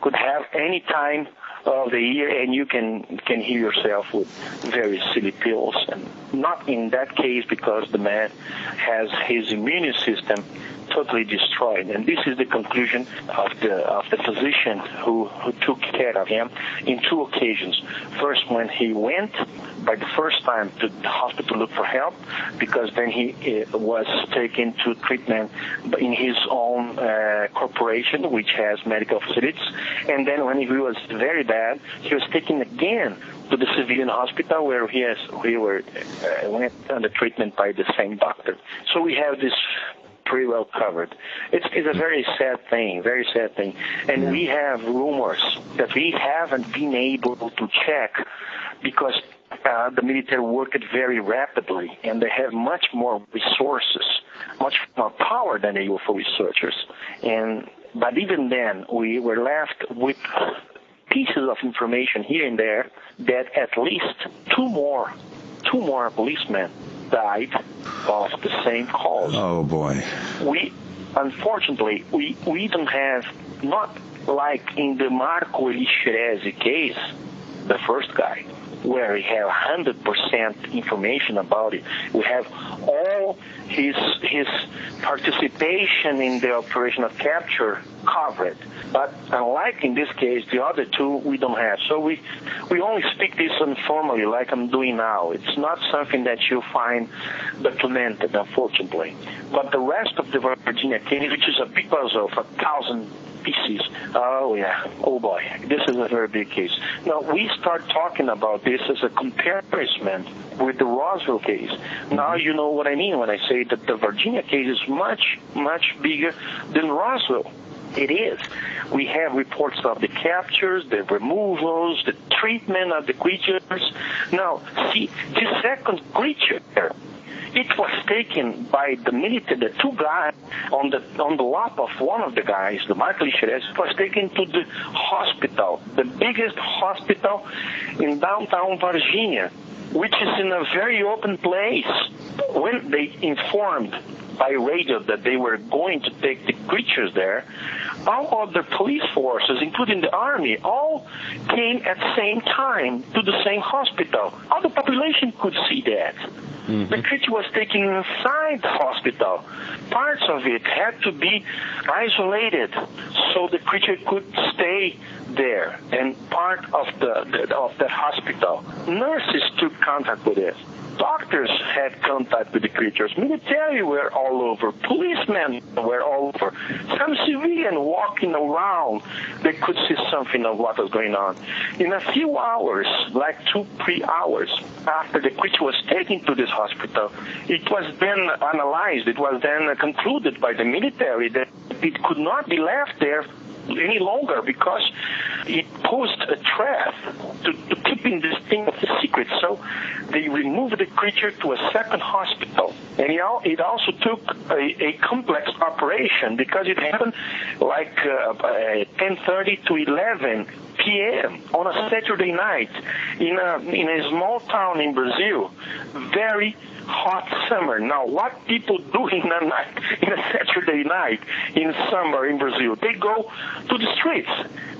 could have any time of the year, and you can can heal yourself with very silly pills. And not in that case because the man has his immune system totally destroyed. And this is the conclusion of the of the physician who, who took care of him in two occasions. First, when he went by the first time to the hospital to look for help, because then he uh, was taken to treatment in his own uh, corporation, which has medical facilities. And then when he was very bad, he was taken again to the civilian hospital where he has we were uh, went under treatment by the same doctor. So we have this pretty well covered. It's, it's a very sad thing, very sad thing. And we have rumors that we haven't been able to check because uh, the military worked very rapidly and they have much more resources, much more power than the UFO researchers. And but even then, we were left with pieces of information here and there that at least two more, two more policemen died of the same cause. Oh boy. We unfortunately we we don't have not like in the Marco Eli Chereze case, the first guy, where we have 100% information about it. We have all his his participation in the operation of capture covered. But unlike in this case, the other two we don't have. So we we only speak this informally, like I'm doing now. It's not something that you find documented, unfortunately. But the rest of the Varginha case, which is a big puzzle of a thousand pieces. Oh yeah. Oh boy. This is a very big case. Now we start talking about this as a comparison with the Roswell case. Now mm-hmm. you know what I mean when I say that the Varginha case is much, much bigger than Roswell. It is. We have reports of the captures, the removals, the treatment of the creatures. Now, see, this second creature it was taken by the military, the two guys on the on the lap of one of the guys, the Michael was taken to the hospital, the biggest hospital in downtown Varginha, which is in a very open place. When they informed by radio that they were going to take the creatures there, all other police forces, including the army, all came at the same time to the same hospital. All the population could see that. Mm-hmm. The creature was taken inside the hospital. Parts of it had to be isolated so the creature could stay there and part of the, the of the hospital. Nurses took contact with it doctors had contact with the creatures. Military were all over. Policemen were all over. Some civilian walking around, they could see something of what was going on. In a few hours, like two, three hours after the creature was taken to this hospital, it was then analyzed, it was then concluded by the military that it could not be left there any longer because it posed a threat to, to keeping this thing a secret. So they removed the creature to a second hospital. And it also took a, a complex operation because it happened like uh, 10.30 to 11 p.m. on a Saturday night in a, in a small town in Brazil. Very hot summer. Now, what people do in a night, in a Saturday night in summer in Brazil? They go to the streets.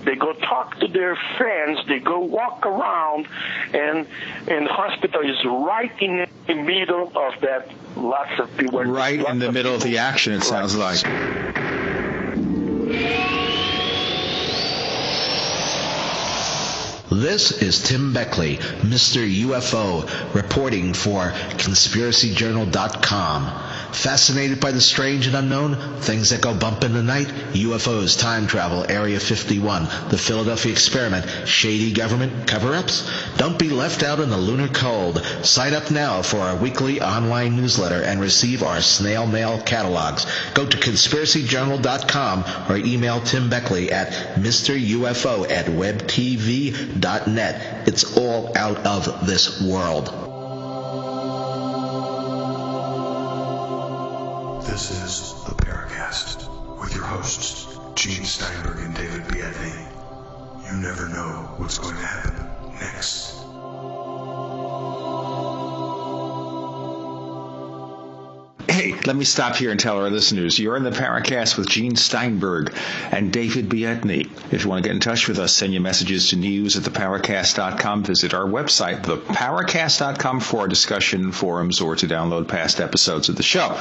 They go talk to their friends. They go walk around, and and the hospital is right in the middle of that. Lots of people. Right in the middle of the action. It right. sounds like. This is Tim Beckley, Mr. UFO, reporting for ConspiracyJournal.com. Fascinated by the strange and unknown? Things that go bump in the night? UFOs, time travel, Area 51, the Philadelphia experiment, shady government cover-ups? Don't be left out in the lunar cold. Sign up now for our weekly online newsletter and receive our snail mail catalogs. Go to conspiracyjournal.com or email Tim Beckley at MrUFO at webtv.net. It's all out of this world. This is the Paracast with your hosts, Gene Steinberg and David Biedney. You never know what's going to happen next. Hey, let me stop here and tell our listeners you're in the Paracast with Gene Steinberg and David Biedney. If you want to get in touch with us, send your messages to news at theparacast.com. Visit our website, theparacast.com, for our discussion forums or to download past episodes of the show.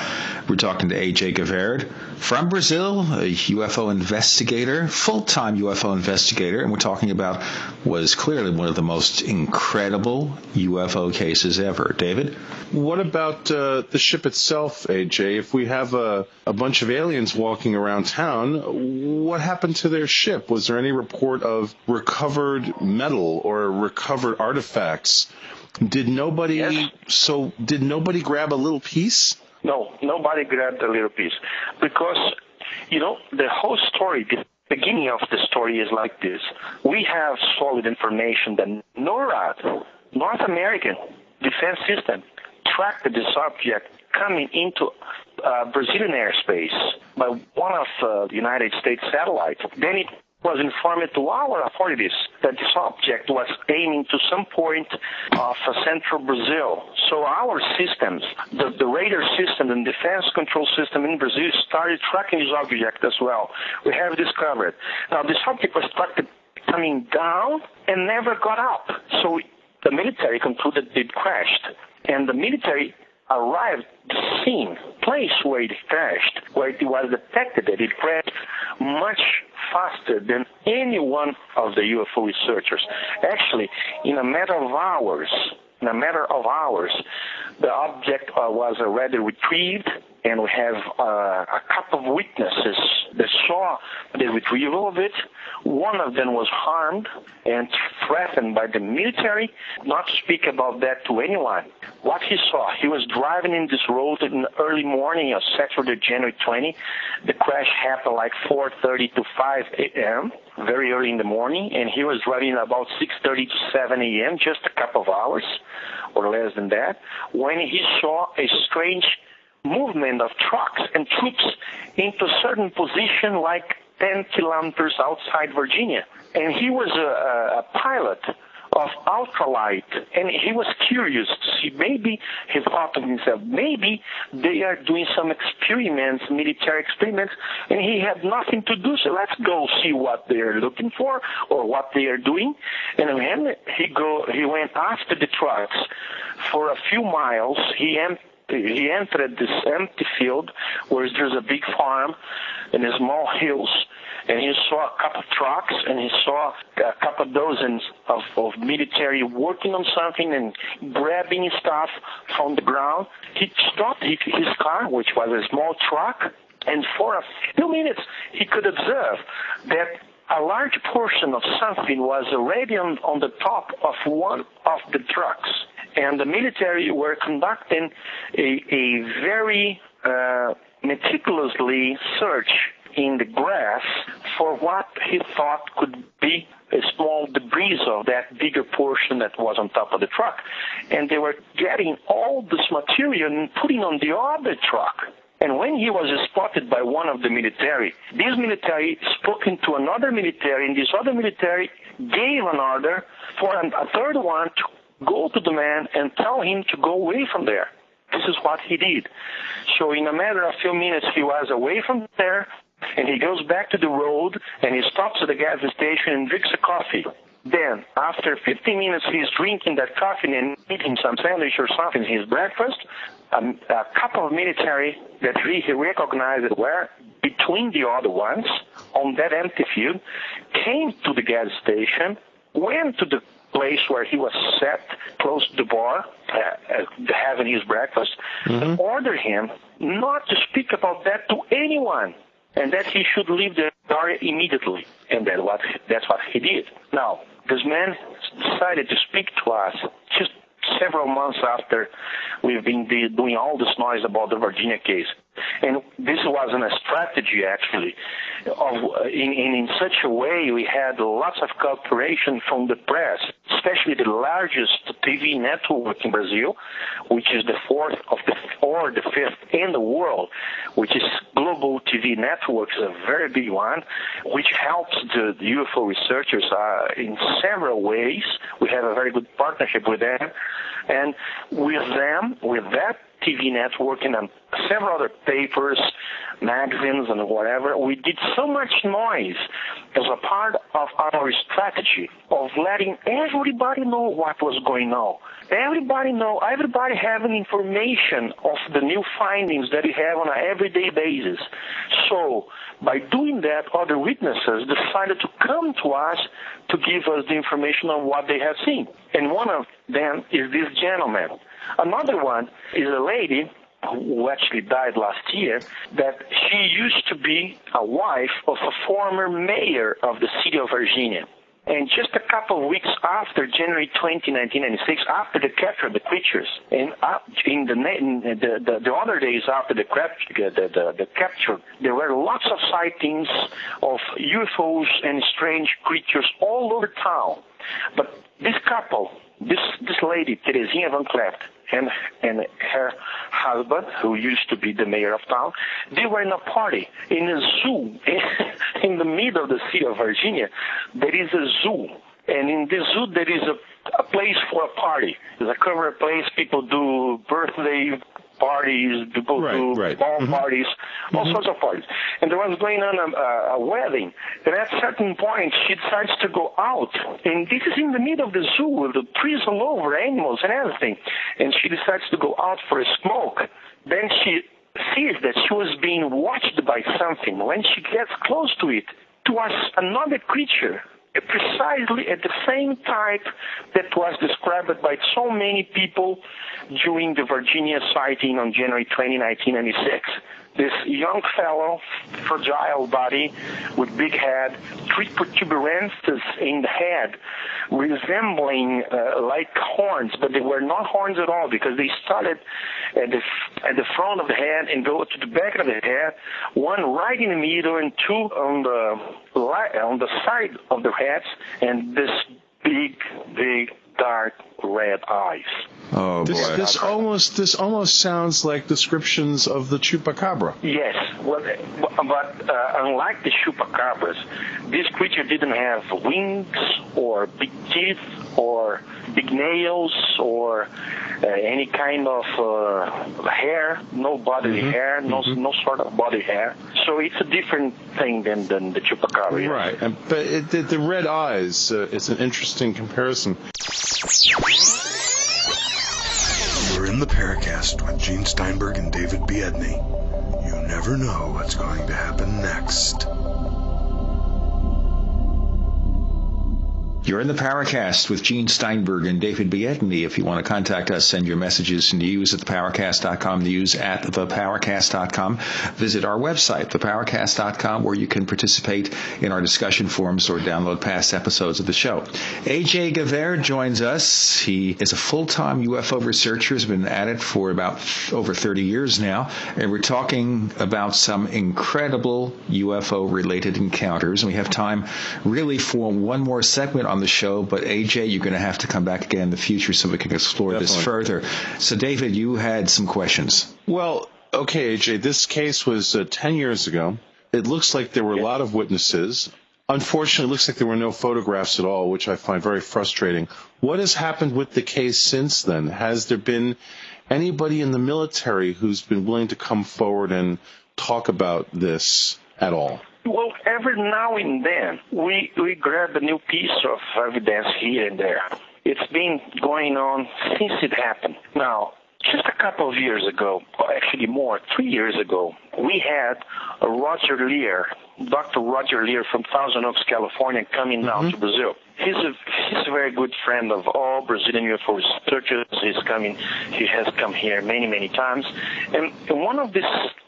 We're talking to AJ Gevaerd from Brazil, a UFO investigator, full-time UFO investigator, and we're talking about what is clearly one of the most incredible UFO cases ever. David? What about uh, the ship itself, AJ, if we have a, a bunch of aliens walking around town, what happened to their ship? Was there any report of recovered metal or recovered artifacts? Did nobody yes. so did nobody grab a little piece? No, nobody grabbed a little piece because you know the whole story the beginning of the story is like this. We have solid information that NORAD, North American Defense System, tracked this object coming into uh, Brazilian airspace by one of uh, the United States satellites. Then it was informed to our authorities that this object was aiming to some point of uh, central Brazil. So our systems, the, the radar system and defense control system in Brazil started tracking this object as well. We have discovered. Now this object was started coming down and never got up. So the military concluded it crashed. And the military arrived the scene, place where it crashed, where it was detected that it crashed much faster than any one of the UFO researchers. Actually, in a matter of hours, in a matter of hours, the object uh, was already retrieved, and we have uh, a couple of witnesses that saw the retrieval of it. One of them was harmed and threatened by the military not to speak about that to anyone. What he saw, he was driving in this road in the early morning of Saturday, January 20. The crash happened like 4.30 to 5 a.m., very early in the morning, and he was driving about 6.30 to 7 a.m., just a couple of hours or less than that, when he saw a strange movement of trucks and troops into certain position like 10 kilometers outside Varginha. And he was a, a pilot of ultralight, and he was curious to see. Maybe he thought to himself, maybe they are doing some experiments, military experiments, and he had nothing to do. So let's go see what they are looking for or what they are doing. And then he go, he went after the trucks for a few miles. He emptied he entered this empty field where there's a big farm and a small hills and he saw a couple trucks and he saw a couple dozens of, of military working on something and grabbing stuff from the ground. He stopped his car, which was a small truck, and for a few minutes he could observe that a large portion of something was already on, on the top of one of the trucks. And the military were conducting a, a very uh, meticulously search in the grass for what he thought could be a small debris of that bigger portion that was on top of the truck. And they were getting all this material and putting on the other truck. And when he was spotted by one of the military, this military spoke to another military, and this other military gave an order for a third one to go to the man and tell him to go away from there. This is what he did. So in a matter of a few minutes, he was away from there, and he goes back to the road, and he stops at the gas station and drinks a coffee. Then, after 15 minutes, he's drinking that coffee and eating some sandwich or something, his breakfast. Um, a couple of military that he recognized were between the other ones on that empty field came to the gas station, went to the place where he was set close to the bar, uh, uh, having his breakfast, mm-hmm. ordered him not to speak about that to anyone, and that he should leave the area immediately. And that what that's what he did. Now, this man decided to speak to us just several months after we've been doing all this noise about the Varginha case. And this wasn't a strategy, actually. Of, in, in, in such a way, we had lots of cooperation from the press, especially the largest TV network in Brazil, which is the fourth of the or the fifth in the world, which is Globo TV Network, is a very big one, which helps the, the UFO researchers uh, in several ways. We have a very good partnership with them, and with them, with that TV network and um, several other papers, magazines, and whatever. We did so much noise as a part of our strategy of letting everybody know what was going on. Everybody know, everybody having information of the new findings that we have on an everyday basis. So, by doing that, other witnesses decided to come to us to give us the information on what they have seen. And one of them is this gentleman Another one is a lady who actually died last year, that she used to be a wife of a former mayor of the city of Varginha. And just a couple of weeks after January 20, 1996, after the capture of the creatures, and in the, the, the, the other days after the, the, the, the capture, there were lots of sightings of UFOs and strange creatures all over town. But this couple, this this lady, Terezinha Van Cleft, and and her husband, who used to be the mayor of town, they were in a party in a zoo in the middle of the city of Varginha. There is a zoo, and in the zoo there is a a place for a party. It's a covered place. People do birthday parties, people right, do right. ball mm-hmm. parties, all mm-hmm. sorts of parties. And there was going on a, a, wedding. And at a certain point, she decides to go out. And this is in the middle of the zoo with the trees all over, animals and everything. And she decides to go out for a smoke. Then she sees that she was being watched by something. When she gets close to it, it was another creature precisely at the same type that was described by so many people during the Varginha sighting on January 20, 1996 this young fellow, fragile body with big head, three protuberances in the head, resembling uh, like horns, but they were not horns at all because they started at the at the front of the head and go to the back of the head, one right in the middle and two on the on the side of the heads, and this big, big dark red eyes. Oh this, boy! This almost this almost sounds like descriptions of the chupacabra. Yes, well, but uh, unlike the chupacabras, this creature didn't have wings or big teeth or or big nails or uh, any kind of uh, hair, no bodily Mm-hmm. hair, no no sort of body hair. So it's a different thing than than the chupacabra. Right, and- but it, the, the red eyes uh, is an interesting comparison. You're in the Paracast with Gene Steinberg and David Biedney. You never know what's going to happen next. You're in the Paracast with Gene Steinberg and David Biedney. If you want to contact us, send your messages to news at theparacast.com, news at theparacast.com. Visit our website, theparacast.com, where you can participate in our discussion forums or download past episodes of the show. AJ Gevaerd joins us. He is a full-time UFO researcher, has been at it for about over 30 years now, and we're talking about some incredible UFO-related encounters. And we have time really for one more segment on the show, but AJ, you're going to have to come back again in the future so we can explore this further. So, David, you had some questions. Well, okay, AJ, this case was uh, 10 years ago. It looks like there were a lot of witnesses. Unfortunately, it looks like there were no photographs at all, which I find very frustrating. What has happened with the case since then? Has there been anybody in the military who's been willing to come forward and talk about this at all? Well, every now and then we we grab a new piece of evidence here and there. It's been going on since it happened. Now, just a couple of years ago, actually more, three years ago, we had a Roger Leir, Dr. Roger Leir from Thousand Oaks, California, coming down mm-hmm. to Brazil. He's a he's a very good friend of all Brazilian UFO researchers. He's coming. He has come here many many times, and in one of these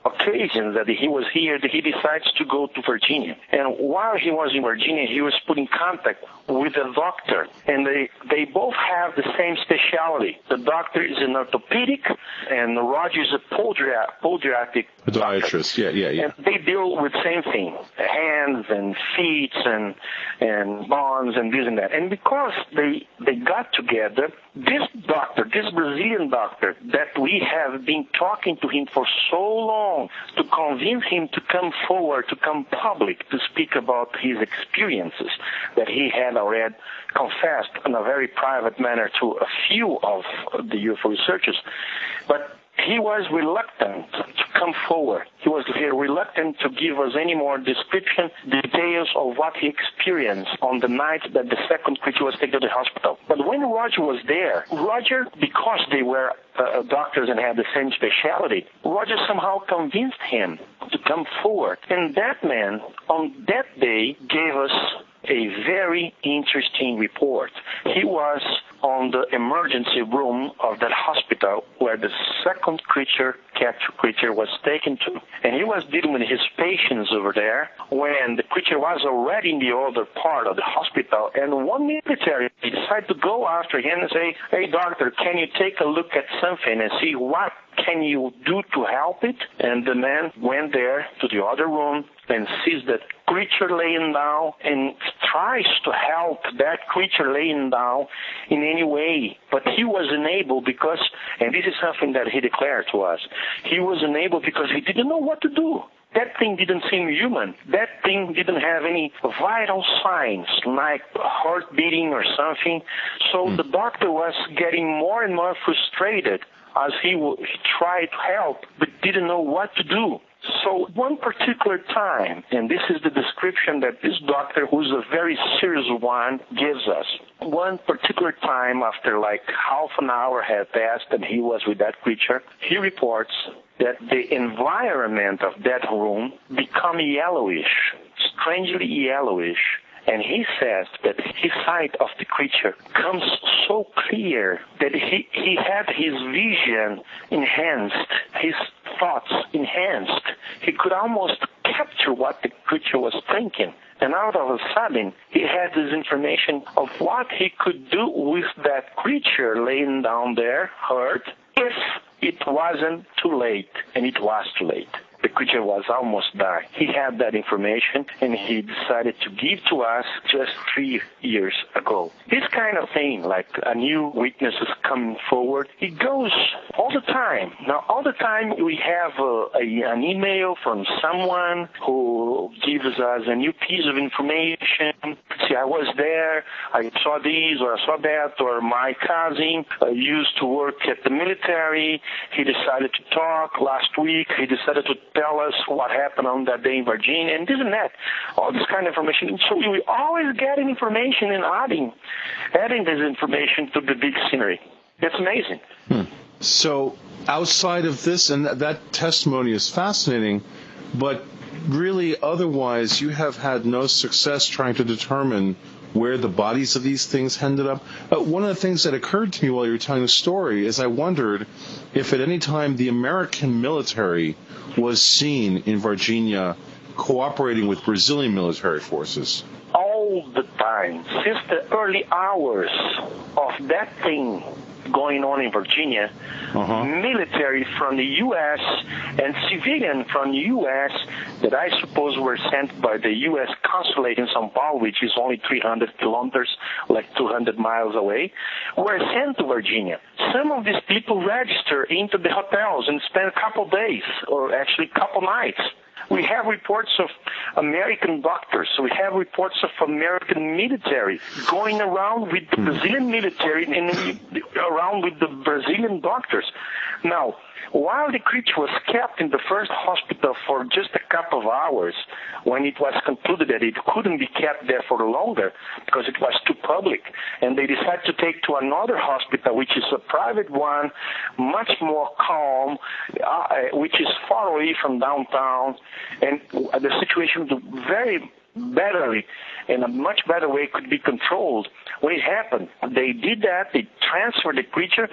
occasions that he was here, he decides to go to Varginha. And while he was in Varginha, he was put in contact with a doctor, and they they both have the same specialty. The doctor is an orthopedic, and Roger is a podiat- podiatric Podiatrist, yeah, yeah, yeah. and they deal with same thing, hands and feet and and bones and this and that. And because they they got together, this doctor, this Brazilian doctor, that we have been talking to him for so long to convince him to come forward, to come public, to speak about his experiences that he had already confessed in a very private manner to a few of the UFO researchers, but he was reluctant to come forward. He was reluctant to give us any more description, details of what he experienced on the night that the second creature was taken to the hospital. But when Roger was there, Roger, because they were uh, doctors and had the same specialty, Roger somehow convinced him to come forward. And that man, on that day, gave us a very interesting report. He was on the emergency room of that hospital where the second creature, capture creature, was taken to. And he was dealing with his patients over there when the creature was already in the other part of the hospital. And one military decided to go after him and say, Hey, doctor, can you take a look at something and see what can you do to help it? And the man went there to the other room and sees that creature laying down and tries to help that creature laying down in any way. But he was unable because, and this is something that he declared to us, he was unable because he didn't know what to do. That thing didn't seem human. That thing didn't have any vital signs like heart beating or something. So hmm. the doctor was getting more and more frustrated as he, w- he tried to help but didn't know what to do. So one particular time, and this is the description that this doctor, who's a very serious one, gives us. One particular time after like half an hour had passed and he was with that creature, he reports that the environment of that room become yellowish, strangely yellowish. And he says that his sight of the creature comes so clear that he, he had his vision enhanced, his thoughts enhanced. He could almost capture what the creature was thinking. And out of a sudden, he had this information of what he could do with that creature laying down there, hurt, if it wasn't too late. And it was too late. The creature was almost dying. He had that information and he decided to give to us just three years ago. This kind of thing, like a new witness is coming forward, it goes all the time. Now, all the time we have a, a, an email from someone who gives us a new piece of information. See, I was there, I saw this or I saw that, or my cousin uh, used to work at the military. He decided to talk last week. He decided to tell us what happened on that day in Varginha, and this and that. All this kind of information. So we always getting information and adding, adding this information to the big scenery. It's amazing. Hmm. So outside of this, and that testimony is fascinating, but really otherwise you have had no success trying to determine where the bodies of these things ended up. One of the things that occurred to me while you were telling the story is I wondered if at any time the American military was seen in Varginha cooperating with Brazilian military forces. All the time, since the early hours of that thing going on in Varginha, uh-huh. military from the U.S. and civilian from the U.S. that I suppose were sent by the U.S. consulate in São Paulo, which is only 300 kilometers, like 200 miles away, were sent to Varginha. Some of these people register into the hotels and spend a couple days, or actually a couple nights. We have reports of American doctors. We have reports of American military going around with the hmm. Brazilian military and around with the Brazilian doctors. Now, while the creature was kept in the first hospital for just a couple of hours, when it was concluded that it couldn't be kept there for longer because it was too public, and they decided to take to another hospital, which is a private one, much more calm, uh, which is far away from downtown, and the situation was very betterly in a much better way could be controlled. What happened? They did that. They transferred the creature,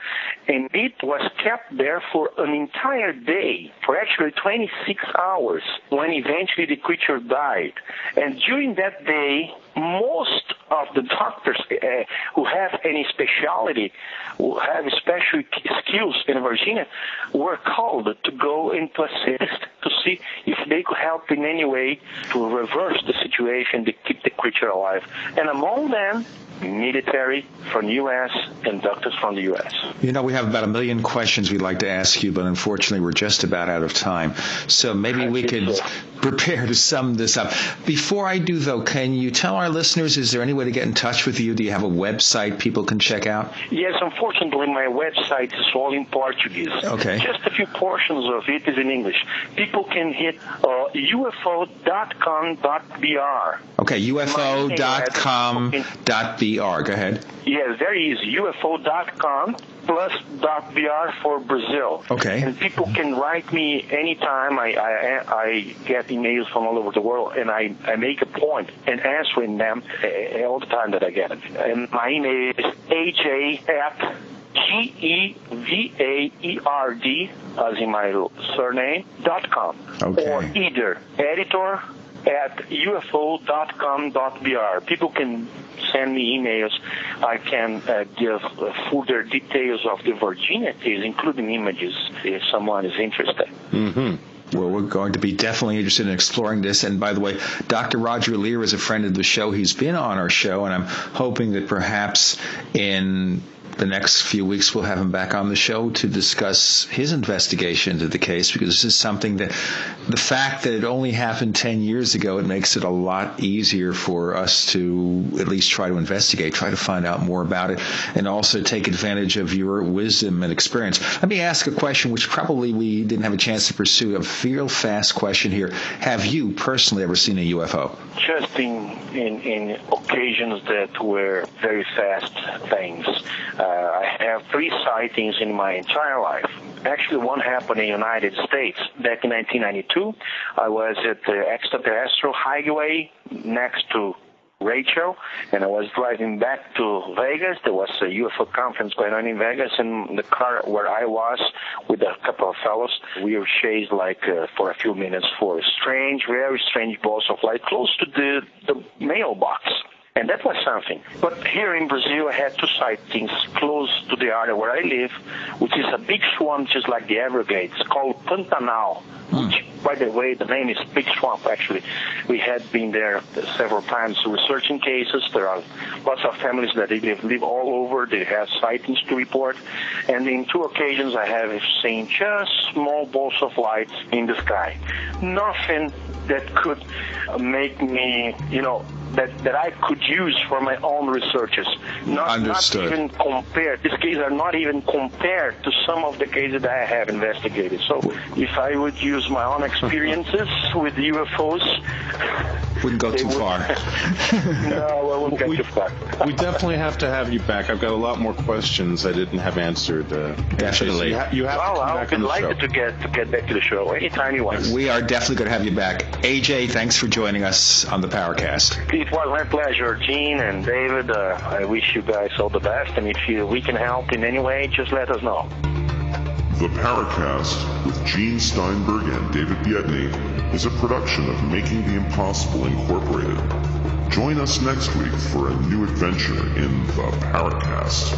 and it was kept there for an entire day, for actually 26 hours, when eventually the creature died. And during that day, most of the doctors uh, who have any specialty, who have special skills in Varginha, were called to go and to assist to see if they could help in any way to reverse the situation to keep the creature alive. And among them, military from U.S. and doctors from the U.S. You know, we have about a million questions we'd like to ask you, but unfortunately we're just about out of time. So maybe we could so. prepare to sum this up. Before I do, though, can you tell our listeners, is there any way to get in touch with you? Do you have a website people can check out? Yes, unfortunately, my website is all in Portuguese. Okay. Just a few portions of it is in English. People can hit uh, ufo.com.br. Okay, ufo.com.br. .br. Go ahead. Yeah, very easy. UFO.com plus .br for Brazil. Okay. And people can write me anytime. I, I, I get emails from all over the world, and I, I make a point in answering them uh, all the time that I get it. And my email is ha at G-E-V-A-E-R-D, as in my surname, dot com. Okay. Or either editor at ufo.com.br. People can send me emails. I can uh, give further details of the Varginha case, including images, if someone is interested. Mm-hmm. Well, we're going to be definitely interested in exploring this. And by the way, Dr. Roger Leir is a friend of the show. He's been on our show, and I'm hoping that perhaps in the next few weeks we'll have him back on the show to discuss his investigation into the case because this is something that the fact that it only happened 10 years ago, it makes it a lot easier for us to at least try to investigate, try to find out more about it, and also take advantage of your wisdom and experience. Let me ask a question which probably we didn't have a chance to pursue. A real fast question here. Have you personally ever seen a UFO? Just in, in, in occasions that were very fast things. Uh, I have three sightings in my entire life. Actually, one happened in the United States back in 1992. I was at the extraterrestrial highway next to Rachel, and I was driving back to Vegas. There was a UFO conference going on in Vegas, and the car where I was with a couple of fellows, we were chased like uh, for a few minutes for a strange, very strange balls of light close to the the mailbox And that was something. But here in Brazil, I had two sightings close to the area where I live, which is a big swamp just like the Everglades called Pantanal. Which, hmm. by the way, the name is Big Swamp, actually. We had been there several times researching cases. There are lots of families that live, live all over. They have sightings to report. And in two occasions, I have seen just small balls of light in the sky. Nothing that could make me, you know, that, that I could use for my own researches. Not, Understood. not even compared. These cases are not even compared to some of the cases that I have investigated. So if I would use my own experiences with UFOs, Wouldn't go too would- far. no, I wouldn't get too far. we definitely have to have you back. I've got a lot more questions I didn't have answered. Uh, Definitely. You, ha- you have to come I'll back be the show. delighted to get to get back to the show anytime you want. We are definitely going to have you back. AJ, thanks for joining us on the Paracast. It was my pleasure, Gene and David. Uh, I wish you guys all the best, and if you, we can help in any way, just let us know. The Paracast with Gene Steinberg and David Biedney is a production of Making the Impossible Incorporated. Join us next week for a new adventure in the Paracast.